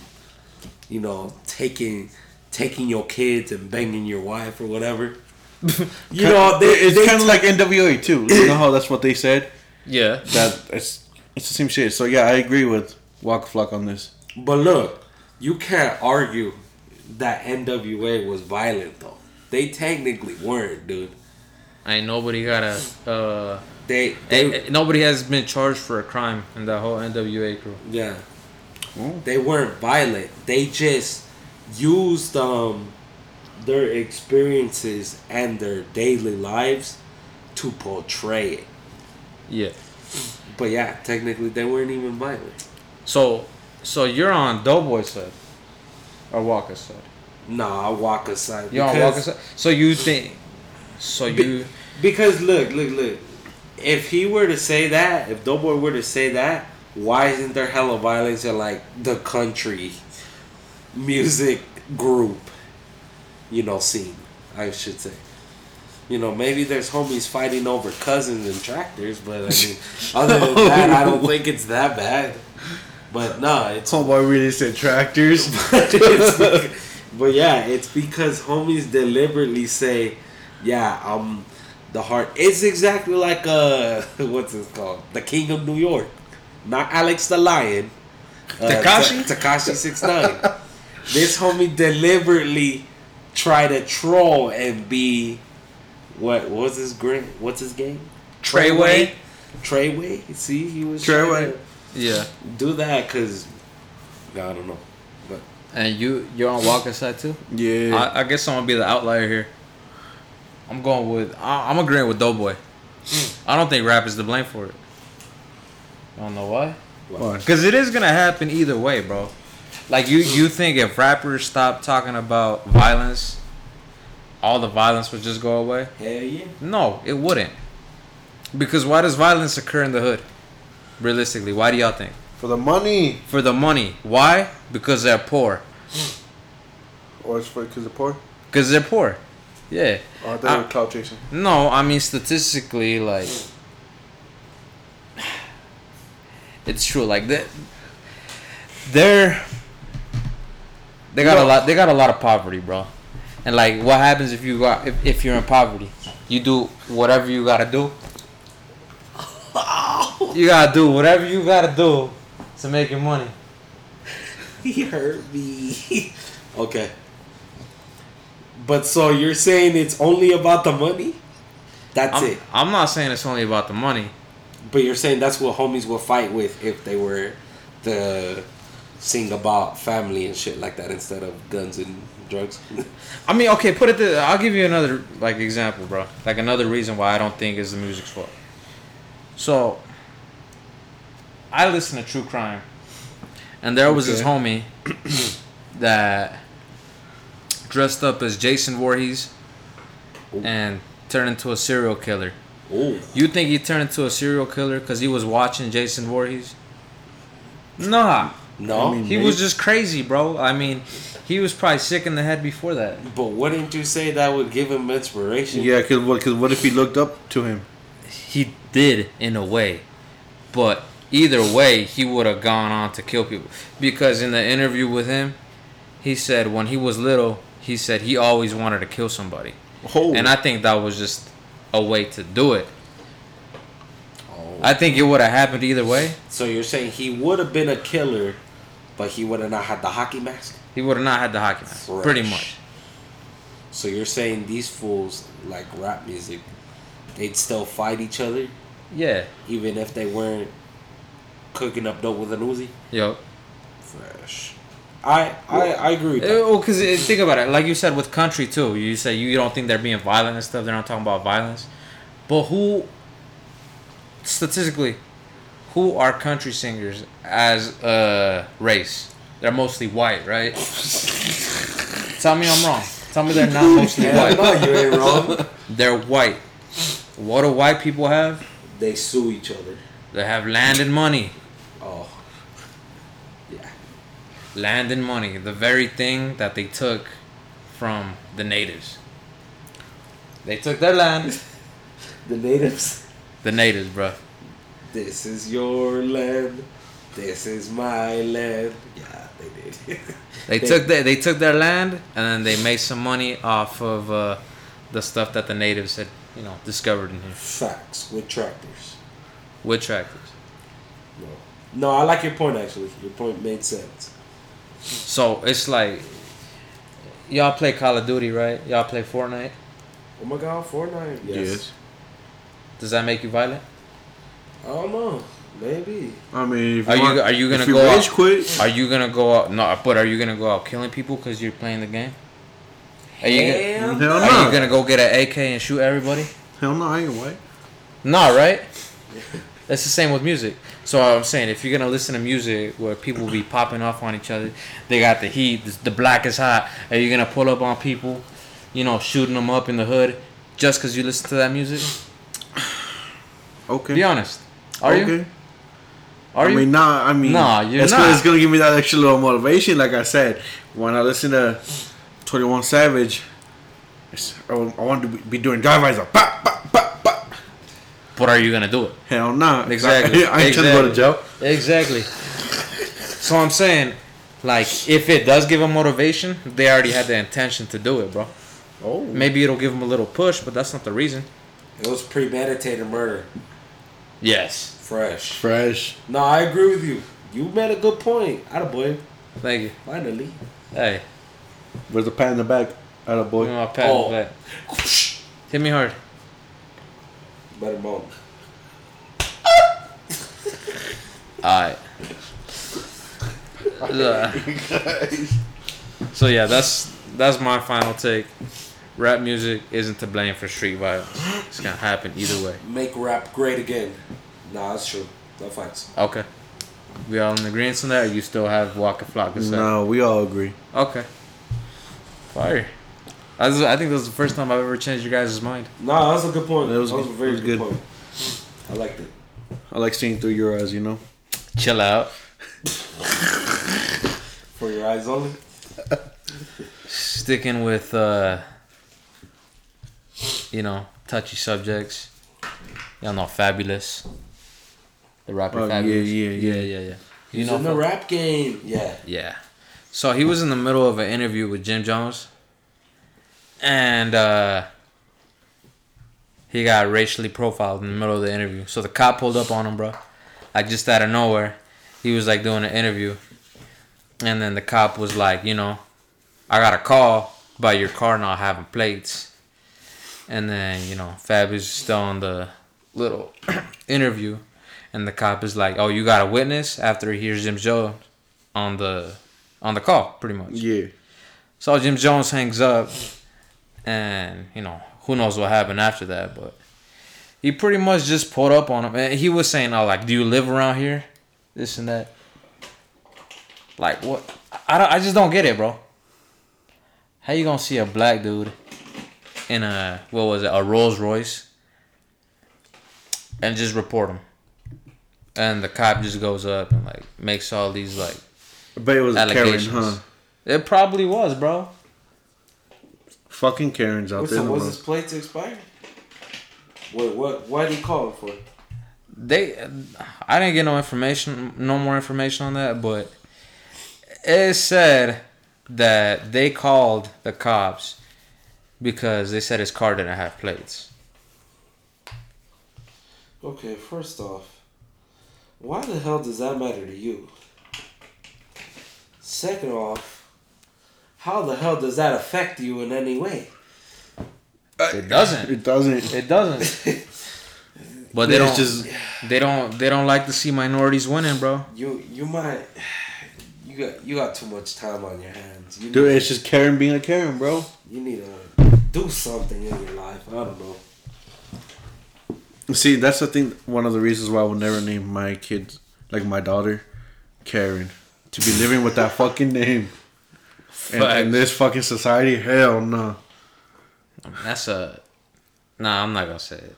you know taking taking your kids and banging your wife or whatever. You know, they, it's kind of like NWA too. You know how that's what they said. Yeah. That it's it's the same shit. So yeah, I agree with Waka Flock on this. But look, you can't argue that NWA was violent though. They technically weren't, dude. Ain't nobody got a. Uh, They, they nobody has been charged for a crime in the whole NWA crew. yeah. Oh. They weren't violent. They just used um their experiences and their daily lives to portray it. Yeah. But yeah, technically they weren't even violent. So, so you're on Doughboy's side, or Waka's side. Nah, I walk aside. You're on Waka's side. So you think? So you? Because look, look, look. If he were to say that, if Doughboy were to say that, why isn't there hella violence in like the country music group, you know, scene? I should say. You know, maybe there's homies fighting over cousins and tractors, but I mean, other than that, I don't think it's that bad. But nah, it's Homeboy really said tractors. it's bec- but yeah, it's because homies deliberately say, "Yeah, I'm The heart. It's exactly like uh, what's it called? The King of New York, not Alex the Lion. Uh, Tekashi? Takashi six nine. this homie deliberately try to troll and be what? What was his great? What's his game? Treyway? Treyway. See, he was Treyway. trying Yeah. do that because I don't know, but And you you're on Waka's side too. Yeah. I, I guess I'm gonna be the outlier here. I'm going with I, I'm agreeing with Doughboy. Hmm. I don't think rap is to blame for it. I don't know why. Why? Because it is gonna happen either way, bro. Like you, you think if rappers stop talking about violence, all the violence would just go away? hell yeah. No, it wouldn't. Because why does violence occur in the hood? Realistically, why do y'all think? For the money. For the money. Why? Because they're poor. Or it's for because of poor? Because they're poor. Yeah. Or are they I- were cloud chasing? No, I mean statistically, like it's true. Like that, they're they got a lot. They got a lot of poverty, bro. And like, what happens if you got if, if you're in poverty? You do whatever you gotta do. You gotta do whatever you gotta do to make your money. He hurt me. okay. But so you're saying it's only about the money? That's I'm, it. I'm not saying it's only about the money. But you're saying that's what homies will fight with if they were to sing about family and shit like that instead of guns and drugs. I mean, okay, put it. This, I'll give you another like example, bro. Like another reason why I don't think is the music's fault. So, I listen to true crime, and there was this homie that dressed up as Jason Voorhees and turned into a serial killer. oh, You think he turned into a serial killer because he was watching Jason Voorhees? Nah, no. I mean- he was just crazy, bro. I mean, he was probably sick in the head before that. but wouldn't you say that would give him inspiration? Yeah, because what, cause what if he looked up to him? he did in a way but either way he would have gone on to kill people because in the interview with him he said when he was little he said he always wanted to kill somebody Oh. and i think that was just a way to do it Oh. i think it would have happened either way So you're saying he would have been a killer, but he would have not had the hockey mask? he would have not had the hockey mask Fresh. pretty much So you're saying these fools like rap music, they'd still fight each other yeah even if they weren't cooking up dope with an Uzi? yo Fresh. I I, I agree with that. Uh, oh, because uh, think about it. Like you said with country too. You say you don't think they're being violent and stuff. They're not talking about violence. But who, statistically, who are country singers as a race? They're mostly white, right? Tell me I'm wrong. Tell me they're not mostly Yeah, white. no, you ain't wrong. They're white. What do white people have? They sue each other. They have land and money. Oh. Yeah. Land and money. The very thing that they took from the natives. They took their land. The natives. The natives, bro. This is your land. This is my land. Yeah, they did. They, They- took their, they took their land and then they made some money off of uh, the stuff that the natives had, you know, discovered in here Facts with tractors. with tractors. No. No, I like your point actually. Your point made sense. So it's like y'all play Call of Duty, right? Y'all play Fortnite. Oh my god, Fortnite. Yes. Does that make you violent? I don't know. Maybe. I mean, if Are you- want- are you gonna if go rage out- quit? Are you gonna go out? No, but are you gonna go out killing people because you're playing the game? Are you, gonna, Hell Hell are you gonna go get an AK and shoot everybody? Hell no, I ain't white. Nah, right? That's the same with music. So I'm saying, if you're gonna listen to music where people be popping off on each other, they got the heat, the- the black is hot. Are you gonna pull up on people, you know, shooting them up in the hood, just because you listen to that music? Okay. Be honest. Are okay. you? Are I you? mean, nah. I mean, Nah, you're that's 'cause not. it's gonna give me that extra little motivation. Like I said, when I listen to Twenty One Savage, it's- I I want to be doing drive-bys. Like, bah, bah, bah, bah. but are you gonna do it? Hell no. Nah. Exactly. I, ain't trying to go to jail. Exactly. So I'm saying, like, if it does give them motivation, they already had the intention to do it, bro. Oh. Maybe it'll give them a little push, but that's not the reason. It was premeditated murder. Yes. Fresh. Fresh. No, I agree with you. You made a good point. Attaboy. Thank you. Finally. Hey, Where's the pat in the back? Out of give me boy. my pat Oh. back. Hit me hard. Better moment. Alright. so yeah, that's that's my final take. Rap music isn't to blame for street violence. It's gonna happen either way. Make rap great again. Nah, that's true. No fights. Okay. We all in agreement on that, or you still have Waka Flocka say? No, we all agree. Okay. Fire. I, was, I think this is the first time I've ever changed your guys' mind. Nah, that's a good point. That was that was a good. very That was good, good. point. I liked it. I like seeing through your eyes, you know? Chill out. For your eyes only. Sticking with, uh, you know, touchy subjects. Y'all know Fabolous. The rapper Oh, yeah, Fabolous. yeah, yeah, yeah. yeah, yeah. You He's know, in the rap game. Yeah. Yeah. So he was in the middle of an interview with Jim Jones. And uh he got racially profiled in the middle of the interview. So the cop pulled up on him, bro. Like just out of nowhere. He was like doing an interview. And then the cop was like, you know, I got a call by your car not having plates. And then, you know, Fab is still on the little interview. And the cop is like, "Oh, you got a witness?" After he hears Jim Jones on the on the call, pretty much. Yeah. So Jim Jones hangs up, and you know who knows what happened after that, but he pretty much just pulled up on him, and he was saying, "Oh, like, do you live around here? This and that." Like what? I don't, I just don't get it, bro. How you gonna see a black dude in a what was it a Rolls Royce and just report him? And the cop just goes up and like makes all these like I bet it was Karen, allegations. huh? It probably was, bro. Fucking Karens out What's there. the, was world. his plates expired? What? What? Why did he call him for? They, I didn't get no information, no more information on that, but it said that they called the cops because they said his car didn't have plates. Okay, first off, why the hell does that matter to you? Second off, how the hell does that affect you in any way? It uh, doesn't. It doesn't. It doesn't. But they It's don't. just- they don't. They don't like to see minorities winning, bro. You you might you got you got too much time on your hands. You Dude, need, it's just Karen being a Karen, bro. you need to do something in your life. I don't know. See, that's the thing. One of the reasons why I will never name my kids, like my daughter, Karen, to be living with that fucking name. And in this fucking society, hell no. That's a. Nah, I'm not gonna say it.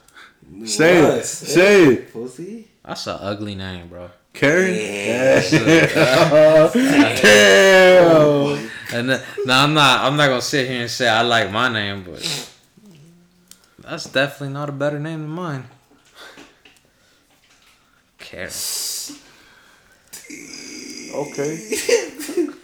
Say What? it. Say it. Pussy. That's an ugly name, bro. Karen? Yeah. Damn. And then, now I'm not. I'm not gonna sit here and say I like my name, but that's definitely not a better name than mine. Karen. Okay.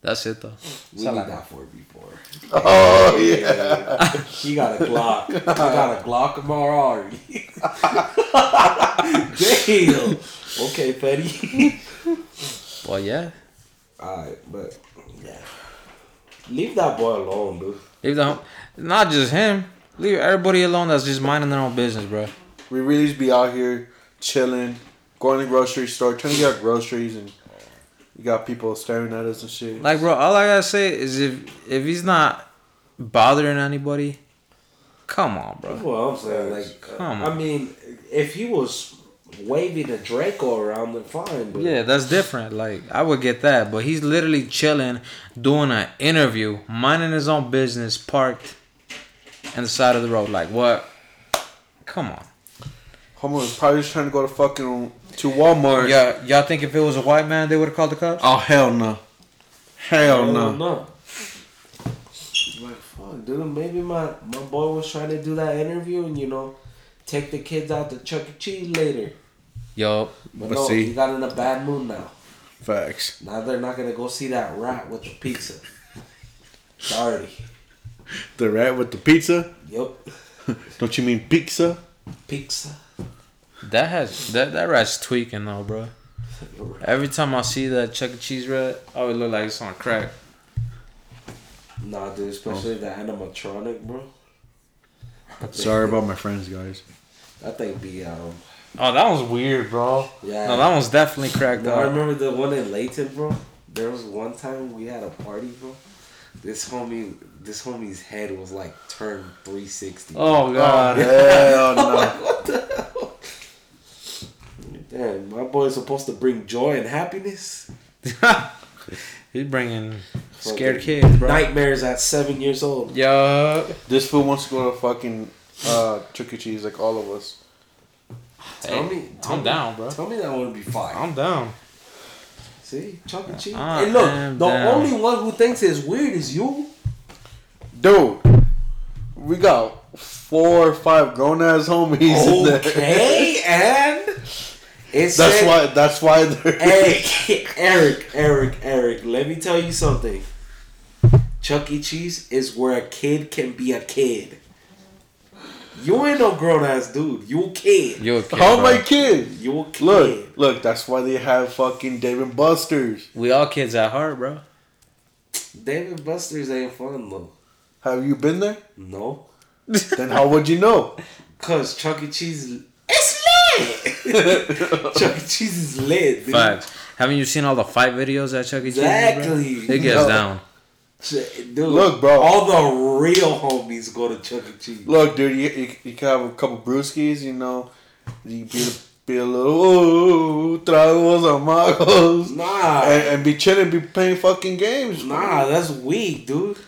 That's it though. We need that for before. Oh, yeah. He got a Glock. He got a Glock already. Damn. Okay, Petty. Well, yeah. Alright, but yeah. Leave that boy alone, dude. Leave the not just him. Leave everybody alone. That's just minding their own business, bro. We really just be out here chilling, going to the grocery store, trying to get our groceries, and you got people staring at us and shit. Like, bro, all I gotta say is if if he's not bothering anybody, come on, That's bro. what I'm saying. Like, Come on. I mean, if he was waving a Draco around, then fine. But Yeah, that's different. Like, I would get that, but he's literally chilling, doing an interview, minding his own business, parked on the side of the road. Like, what? Come on. Homo was probably just trying to go to fucking to Walmart. Yeah, y'all think if it was a white man, they would have called the cops? Oh hell no. Hell no. no. Like, fuck, dude. Maybe my, my boy was trying to do that interview and, you know, take the kids out to Chuck E. Cheese later. Yo, But, But no, see- he got in a bad mood now. Facts. Now they're not going to go see that rat with the pizza. Sorry. The rat with the pizza. Yep. Don't you mean pizza? Pizza. That has that that rat's tweaking though, bro. Every time I see that Chuck E. Cheese rat, I always look like it's on crack. Nah, dude, especially the animatronic, bro. Sorry about my friends, guys. That thing be um. Oh, that one's weird, bro. Yeah. No, that one's definitely cracked No, I remember the one in Layton, bro. There was one time we had a party, bro. This homie, this homie's head was like turned 360. Oh god. Hell no. what the hell? Damn, my boy's supposed to bring joy and happiness. He's bringing scared kids, bro. Nightmares at seven years old. Yo. This fool wants to go to fucking uh, Chuck E. Cheese like all of us. Tell Hey, me, tell I'm me- down, bro. Tell me that wouldn't be fine. I'm down. See, Chuck E. Cheese. I hey, look, the down. only one who thinks it's weird is you. Dude, we got four or five grown ass homies in there. Okay, and it's That's why. That's why they're. Eric, Eric, Eric, let me tell you something. Chuck E. Cheese is where a kid can be a kid. You ain't no grown ass dude. You a kid. You a kid, How am bro. I kid? You a kid. Look, look. That's why they have fucking Dave and Buster's. We all kids at heart, bro. David Buster's ain't fun though. Have you been there? No. Then how would you know? Cause Chuck E. Cheese it's lit. Chuck E. Cheese is lit. Dude. Facts. Haven't you seen all the fight videos at Chuck E. Cheese? bro? Exactly. It gets No. down. Dude, Look, bro. All the real homies go to Chuck E. Cheese. Look, dude. You, you, you can have a couple brewskis. You know, you be, be a little oh, tragos amagos, Nah. and, and be chilling, be playing fucking games. Nah, that's weak, dude.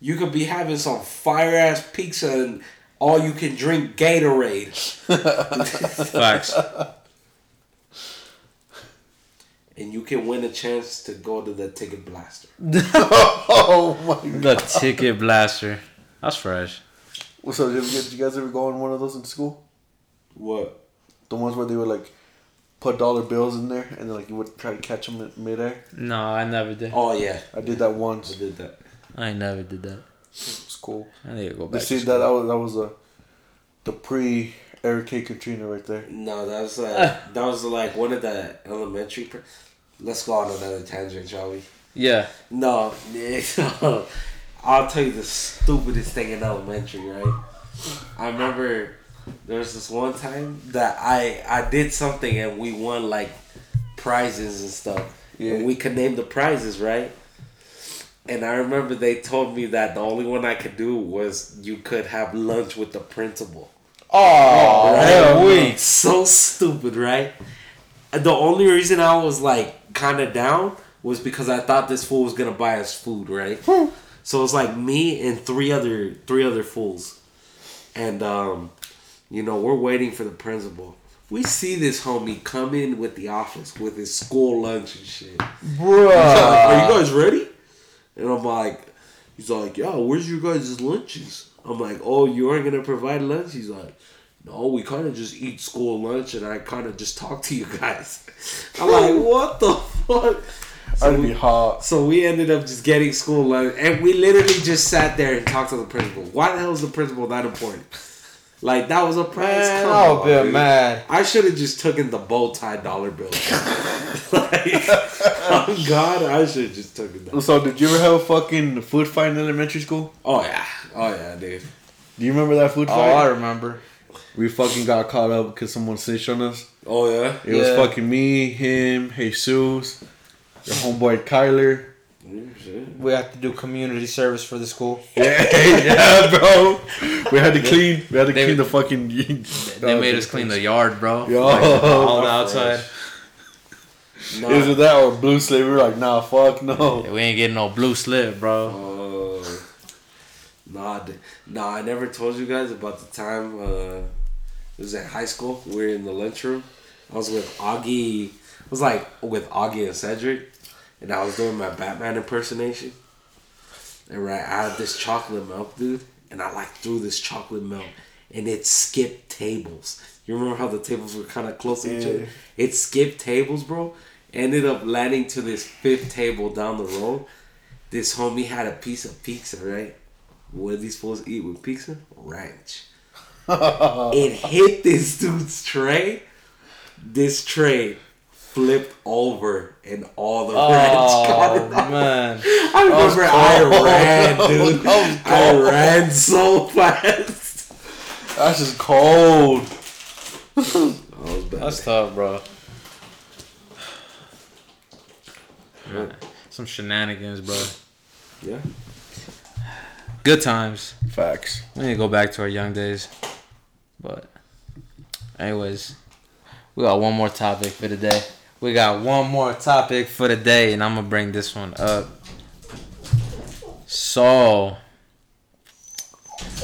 You could be having some fire ass pizza and all you can drink Gatorade. Facts. And you can win a chance to go to the ticket blaster. oh my god. The ticket blaster. That's fresh. So did you, did you guys ever go on one of those in school? What? The ones where they would like put dollar bills in there and then like you would try to catch them in midair. No, I never did. Oh yeah, I did that once. I did that. I never did that. It was cool. I need to go They back. see to that that was that was a the pre Eric K. Katrina right there. No, that was uh, that was like one of the elementary. Pr- Let's go on another tangent, shall we? Yeah. No, I'll tell you the stupidest thing in elementary, right? I remember there was this one time that I I did something and we won like prizes and stuff. Yeah. And we could name the prizes, right? And I remember they told me that the only one I could do was you could have lunch with the principal. Oh, Right? weak. So stupid, right? The only reason I was like kind of down was because I thought this fool was gonna buy us food, right? so it's like me and three other three other fools, and um, you know we're waiting for the principal. We see this homie come in with the office with his school lunch and shit. Like, Are you guys ready? And I'm like, he's like, yo, where's your guys' lunches? I'm like, oh, you aren't gonna provide lunch? He's like, no, we kind of just eat school lunch, and I kind of just talk to you guys. I'm like, what the fuck? So we, hot. so we ended up just getting school lunch, and we literally just sat there and talked to the principal. Why the hell is the principal that important? Like that was a prize. Man, Come I'll on, be dude. mad. I should have just taken the bow tie dollar bill. like, oh God, I should have just taken that. So did you ever have a fucking food fight in elementary school? Oh yeah, oh yeah, dude. Do you remember that food fight? Oh, fight? I remember. we fucking got caught up because someone snitched on us. Oh yeah. It was Yeah. fucking me, him, Jesus, your homeboy Kyler. We have to do community service for the school. Yeah, yeah, bro. We had to clean. We had to They- clean the fucking. They made us clean the yard, bro. Yo. Like, all the my outside. Nah. Either that or blue slave. We were like, nah, fuck no. Yeah, we ain't getting no blue slip, bro. Oh. Nah, d- nah. I never told you guys about the time. Uh, it was at high school. We were in the lunchroom. I was with Augie. I was like with Augie and Cedric, and I was doing my Batman impersonation. And right, I had this chocolate milk, dude, and I like threw this chocolate milk, and it skipped tables. You remember how the tables were kind of close to each other? It skipped tables, bro. Ended up landing to this fifth table down the road. This homie had a piece of pizza, right? What are these fools eat with pizza? Ranch. it hit this dude's tray. This tray flipped over and all the ranch got Oh man. I remember I ran, dude. I ran so fast. That's just cold. That was bad. That's tough, bro. Some shenanigans, bro. yeah. Good times. Facts. We need to go back to our young days. But, anyways, we got one more topic for today. We got one more topic for the day, and I'm gonna bring this one up. So,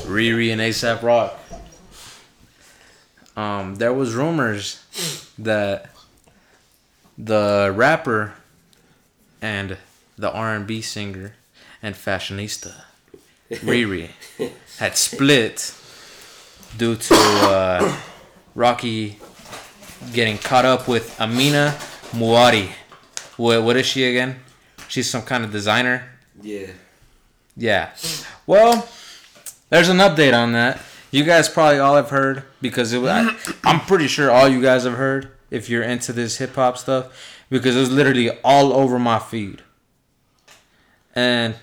Riri and ASAP Rock. Um, there was rumors that the rapper and the R&B singer and fashionista Riri had split due to uh, Rocky getting caught up with Amina Muaddi. What, what is she again? She's some kind of designer. Yeah. Yeah. Well, there's an update on that. You guys probably all have heard because it was, I, I'm pretty sure all you guys have heard if you're into this hip hop stuff because it was literally all over my feed. And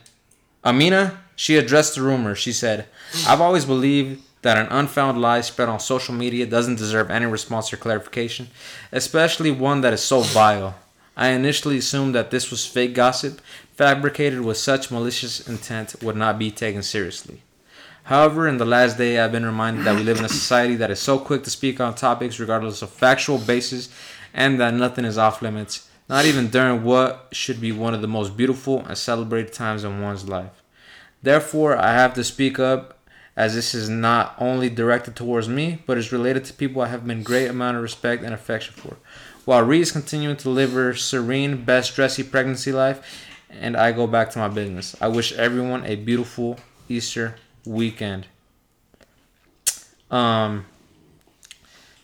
Amina, she addressed the rumor. She said, I've always believed that an unfound lie spread on social media doesn't deserve any response or clarification, especially one that is so vile. I initially assumed that this was fake gossip, fabricated with such malicious intent would not be taken seriously. However, in the last day, I've been reminded that we live in a society that is so quick to speak on topics regardless of factual basis and that nothing is off limits, not even during what should be one of the most beautiful and celebrated times in one's life. Therefore, I have to speak up as this is not only directed towards me, but is related to people I have been great amount of respect and affection for. While Ree is continuing to live her serene, best dressy pregnancy life, and I go back to my business. I wish everyone a beautiful Easter weekend. Um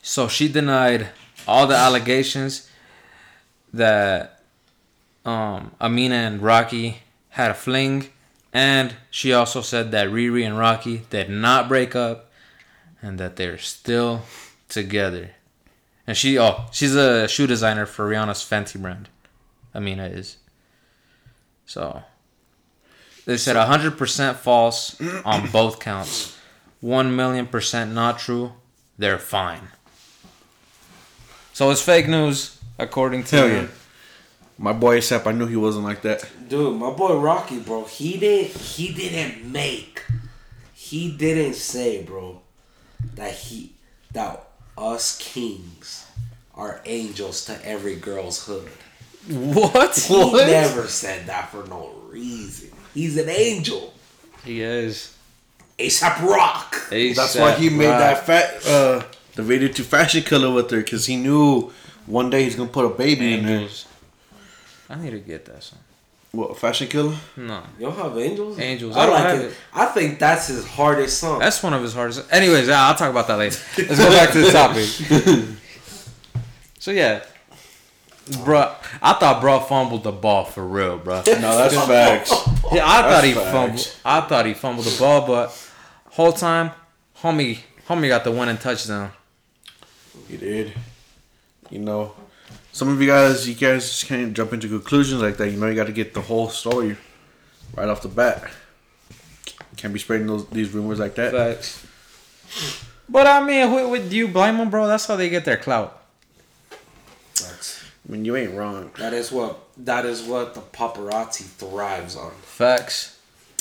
so she denied all the allegations that um Amina and Rocky had a fling and she also said that Riri and Rocky did not break up and that they're still together. And she oh, she's a shoe designer for Rihanna's Fenty brand. Amina is. So they said 100% false on both counts. 1 million percent not true. They're fine. So it's fake news according to Hell yeah. My boy ASAP, I knew he wasn't like that. Dude, my boy Rocky, bro, he didn't he didn't make he didn't say, bro, that he that us kings are angels to every girl's hood. What? He never said that for no reason. He's an angel. He is. ASAP Rock. That's why he made that fat, uh, the video to Fashion Killa with her, because he knew one day he's gonna put a baby in there. Angels. I need to get that song. What Fashion Killa? No. You don't have angels? Angels. I, I don't like have it. it. I think that's his hardest song. That's one of his hardest. Anyways, I'll talk about that later. Let's go back to the topic. so yeah, bro, I thought bro fumbled the ball for real, bro. No, that's facts. Yeah, I thought he facts. fumbled. I thought he fumbled the ball, but whole time, homie, homie got the winning touchdown. He did. You know, some of you guys, you guys just can't jump into conclusions like that. You know, you got to get the whole story right off the bat. Can't be spreading those these rumors like that. Facts. But I mean, who, who, do you blame them, bro? That's how they get their clout. Facts. I mean, you ain't wrong That is what that is what the paparazzi thrives on. Facts.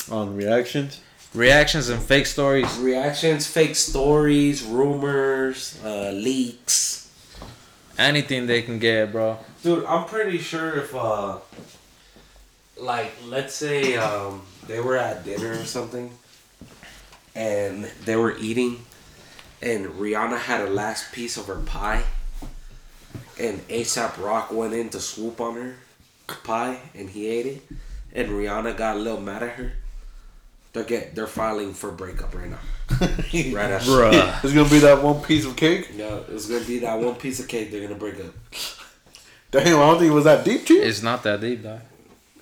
on reactions. Reactions and fake stories. Reactions, fake stories, rumors, uh, leaks. Anything they can get, bro. Dude, I'm pretty sure if uh like let's say um they were at dinner or something and they were eating and Rihanna had a last piece of her pie and ASAP Rock went in to swoop on her pie and he ate it and Rihanna got a little mad at her. They're get they're filing for breakup right now. Right after. Bruh. It's gonna be that one piece of cake. Yeah, it's gonna be that one piece of cake they're gonna break up. Damn, I don't think it was that deep to you. It's not that deep, though.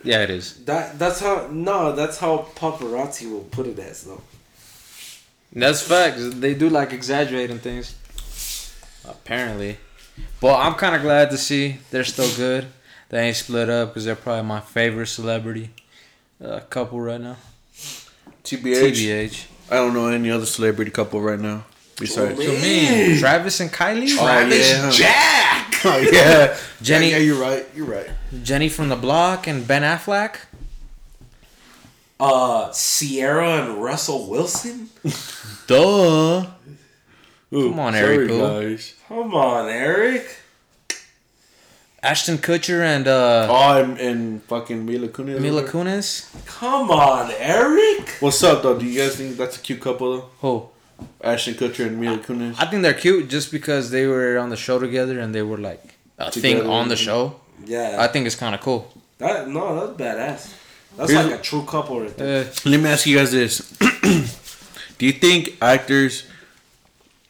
Yeah, it is. That that's how no, that's how paparazzi will put it as though. That's facts. They do like exaggerating things. Apparently. But I'm kind of glad to see they're still good. They ain't split up because they're probably my favorite celebrity uh, couple right now. TBH. TBH. I don't know any other celebrity couple right now besides. Oh, me, Travis and Kylie, Travis yeah. Jack. Oh yeah, Jenny- Yeah, yeah, you're right. You're right. Jenny from the Block, and Ben Affleck. Uh, Ciara and Russell Wilson. Duh. Come on, Eric guys. Come on, Eric. Ashton Kutcher and uh, Oh, and, and fucking Mila Kunis. Mila Kunis. Come on, Eric. What's up, though? Do you guys think that's a cute couple, though? Who? Ashton Kutcher and Mila Kunis. I think they're cute just because they were on the show together and they were like a thing on the show. Yeah. I think it's kind of cool. that no, that's badass. That's Here's- like a true couple right there. Uh, Let me ask you guys this: Do you think actors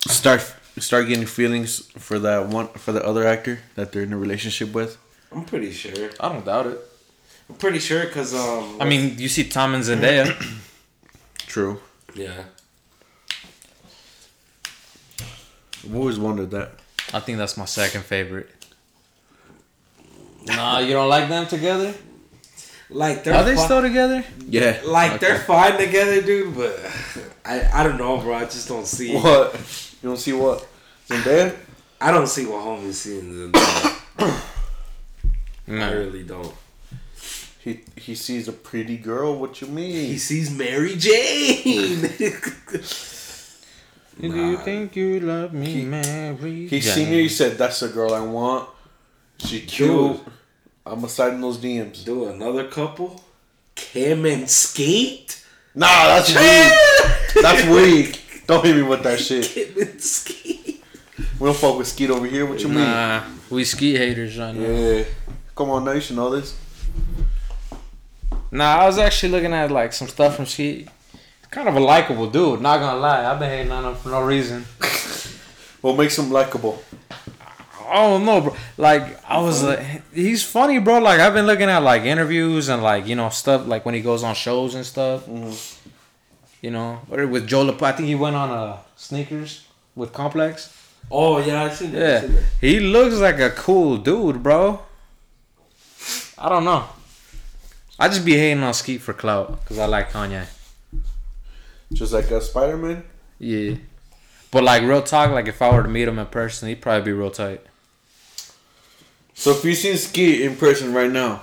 start start getting feelings for that one for the other actor that they're in a relationship with? I'm pretty sure. I don't doubt it. I'm pretty sure because um. I mean, you see Tom and Zendaya. True. yeah. I've always wondered that. I think that's my second favorite. Nah, you don't like them together? Like they're Are they fi- still together? Yeah. like they're fine together, dude. But I I don't know, bro. I just don't see. What? You don't see what? Zendaya? I don't see what homie's seeing. in them. I really don't. He he sees a pretty girl. What you mean? He sees Mary Jane. Do you think you love me, Mary? He Jane? seen her. He said, "That's the girl I want. She cute. Dude. I'm gonna slide in those DMs." Do another couple. Kim and Skete. Nah, that's weak. that's weak. Don't hit me with that shit. Kim and Skete. We don't fuck with Skete over here. What you mean? Nah, we Skete haters right now. Yeah. Come on, now you should know this. Nah, I was actually looking at like some stuff from Skete. Kind of a likable dude. Not gonna lie, I've been hating on him for no reason. What makes him likable? I don't know, bro. Like I was like, he's funny, bro. Like I've been looking at like interviews and like you know stuff like when he goes on shows and stuff. You know, or with Joe Lap- I think he went on uh sneakers with Complex. Oh yeah, I seen that. I Yeah, seen that. he looks like a cool dude, bro. I don't know. I just be hating on Skete for clout because I like Kanye. Just like uh, a Spider Man. Yeah. But like real talk, like if I were to meet him in person, he'd probably be real tight. So if you seen Skete in person right now,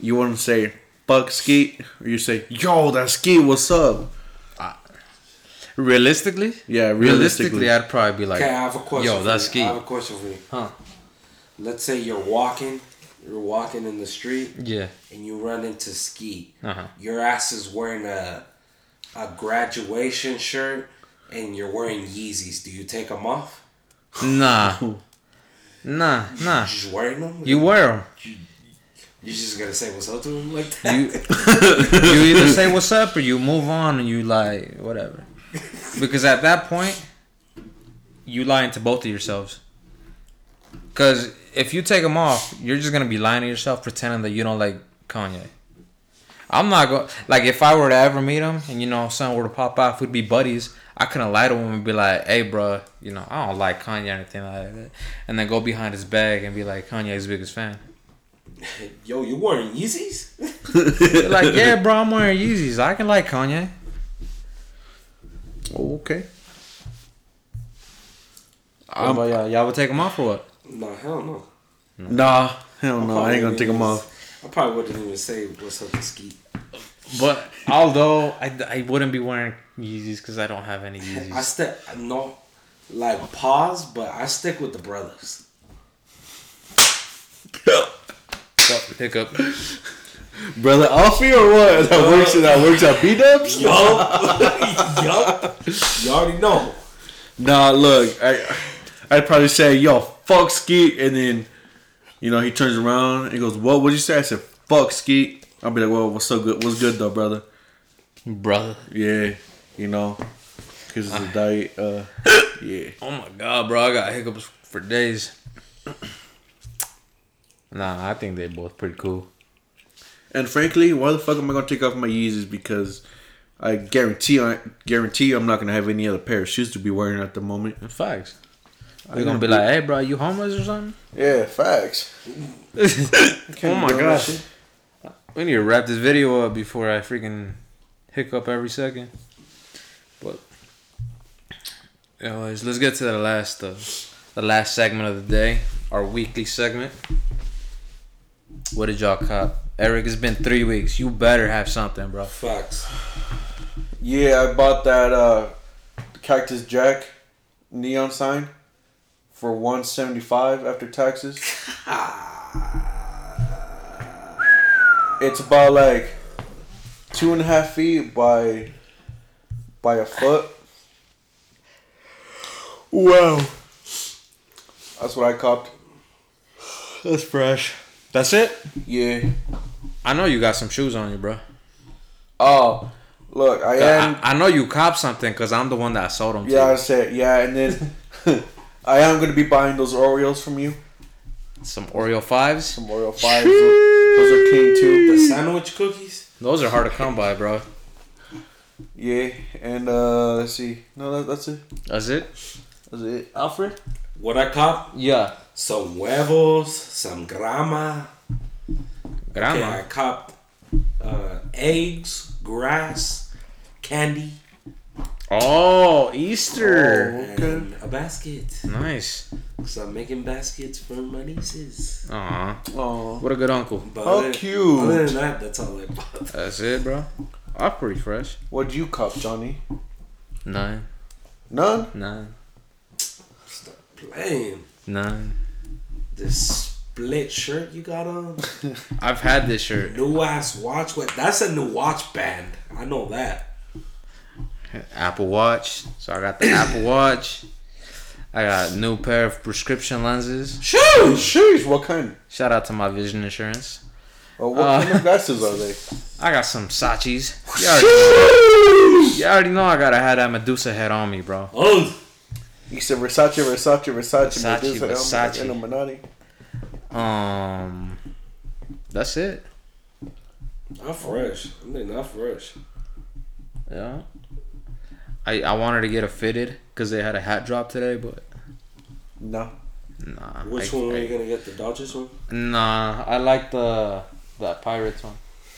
you wouldn't say "fuck Skete," or you say "Yo, that Skeet, what's up?" Realistically? Yeah, Realistically, realistically. I'd probably be like, Okay, I have a question. Yo, for that's you. I have a question for you. Huh. Let's say you're walking, you're walking in the street, Yeah. and you run into Skete. Uh-huh. Your ass is wearing a a graduation shirt, and you're wearing Yeezys. Do you take them off? Nah. Nah, nah. You just wearing them? You wear them. You just gonna say what's up to him like that? You, you either say what's up or you move on and you like, whatever. Because at that point, you lying to both of yourselves. Because if you take them off, you're just going to be lying to yourself, pretending that you don't like Kanye. I'm not going like if I were to ever meet him and you know something were to pop off, we'd be buddies. I couldn't lie to him and be like, "Hey, bro, you know I don't like Kanye or anything like that," and then go behind his bag and be like Kanye's biggest fan. Yo, you wearing Yeezys? Like, "Yeah, bro, I'm wearing Yeezys. I can like Kanye." Oh, okay. Um, but y'all, y'all would take them off or what? Nah, hell no. Nah, hell no, I ain't gonna take them off. I probably wouldn't even say what's up to Skete. But although I, I wouldn't be wearing Yeezys because I don't have any Yeezys. I stick no, like pause, but I stick with the brothers. So, hiccup. Brother Alfie or what? That works. That works at B Dubs. Yup, yup. You already know. Nah, look, I, I'd probably say, "Yo, fuck Skete," and then, you know, he turns around and he goes, "What? What'd you say?" I said, "Fuck Skete." I'll be like, "Well, what's so good? What's good though, brother?" Brother. Yeah, you know, because it's a diet. Uh, yeah. Oh my god, bro. I got hiccups for days. Nah, I think they both pretty cool. And frankly, why the fuck am I gonna take off my Yeezys? Because I guarantee, I guarantee, I'm not gonna have any other pair of shoes to be wearing at the moment. Facts. They're gonna be like, hey, bro, you homeless or something? yeah, facts. oh my gosh. We need to wrap this video up before I freaking hiccup every second. But, anyways, let's get to the last, uh, the last segment of the day, our weekly segment. What did y'all cop? Eric, it's been three weeks. You better have something, bro. Facts. Yeah, I bought that uh, Cactus Jack neon sign for 175 after taxes. it's about like two and a half feet by by a foot. Wow. That's what I copped. That's fresh. That's it? Yeah. I know you got some shoes on you, bro. Oh, look, I am. I, I know you cop something because I'm the one that sold them Yeah, I to said yeah, and then I am gonna be buying those Oreos from you. you. Some Oreo 5s. Some Oreo fives. Those are king too. The sandwich cookies. Those are hard to come by, bro. Yeah, and uh let's see. No, that, that's it. That's it? That's it. Alfred? What I cop? Yeah. Some huevos, some grama. Grandma. Okay, I cop uh, eggs, grass, candy, Oh, Easter. Oh, okay. and a basket. Nice. So I'm making baskets for my nieces. Aw. Oh, What a good uncle. But How other- cute. Other than that, that's all I bought. That's it, bro. I'm pretty fresh. what'd you cop, Johnny? Nine. None. Nine. Stop playing. Nine. This split shirt you got on, I've had this shirt. new ass watch. What? That's a new watch band. I know that. Apple Watch. So I got the Apple Watch. I got a new pair of prescription lenses. Shoes. Shoes. What kind? Shout out to my vision insurance. Oh, what Uh, kind of glasses are they? I got some Sachis. You already, you already know I gotta have that Medusa head on me, bro. Oh, You said Versace, Versace, Versace, Versace, Medusa, Versace. Illuminati. Um, that's it. not fresh. I mean, not fresh. Yeah. I I wanted to get a fitted because they had a hat drop today, but No. nah. Which I, one are I- you gonna get? The Dodgers one? Nah, I like the the Pirates one.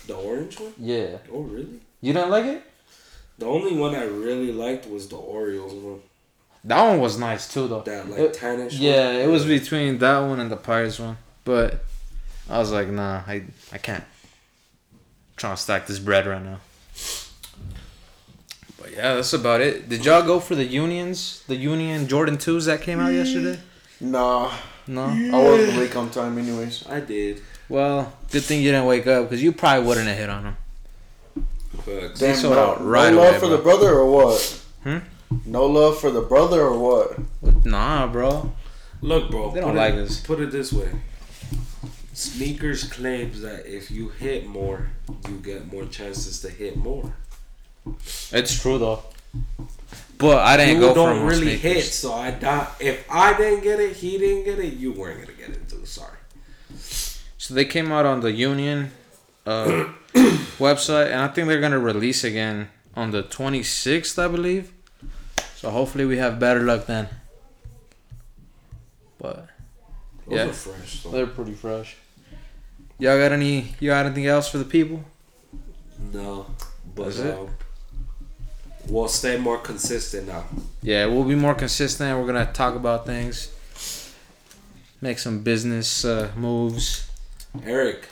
The orange one? Yeah. Oh, really? You didn't like it? The only one I really liked was the Orioles one. That one was nice too, though. That like It- tannish. yeah, one. it was between that one and the Pirates one, but I was like, nah, I I can't. trying to stack this bread right now. But yeah, that's about it. Did y'all go for the unions? The Union Jordan twos that came out yesterday? Nah. No. I wasn't awake on time, anyways. I did. Well, good thing you didn't wake up because you probably wouldn't have hit on them. Facts. They sold out right no away, for bro. the brother or what? Hmm? No love for the brother or what? Nah, bro. Look, bro. They don't put like it, us. Put it this way. Sneakers claims that if you hit more, you get more chances to hit more. It's true though. But I didn't you go for don't more really sneakers. hit, so I doubt if I didn't get it, he didn't get it, you weren't gonna get it too. Sorry. So they came out on the Union uh, website, and I think they're gonna release again on the 26th, I believe. So hopefully we have better luck then. But Those Yeah. are fresh. So. they're pretty fresh. Y'all got any? You got anything else for the people? No, but That's it? um, we'll stay more consistent now. Yeah, we'll be more consistent. We're gonna talk about things, make some business uh, moves. Eric,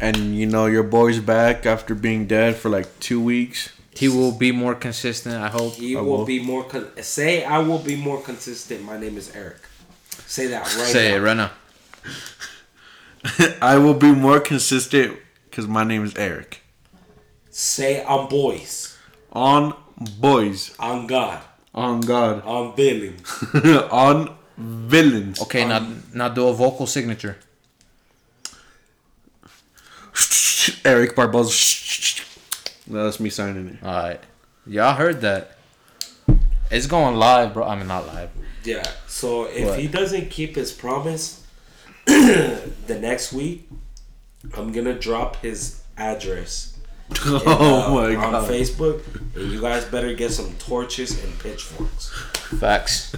And you know your boy's back after being dead for like two weeks. He will be more consistent. I hope. he I will will. be more. Con- say I will be more consistent. My name is Eric. Say that right. Say now. it right now. I will be more consistent because my name is Eric. Say I'm boys. On boys, I'm God. on God, I'm Billy. on villains. Okay, now now do a vocal signature. Eric Barbosa. No, that's me signing it. All right, y'all heard that? It's going live, bro. I mean, not live. Yeah. So if What? he doesn't keep his promise, the next week, I'm gonna drop his address and, Oh uh, my on God. Facebook, and you guys better get some torches and pitchforks. Facts.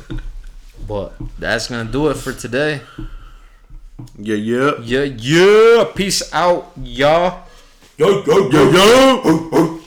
But that's gonna do it for today. Yeah, yeah. Yeah, yeah. Peace out, y'all. Yo, yo, Yo, yo.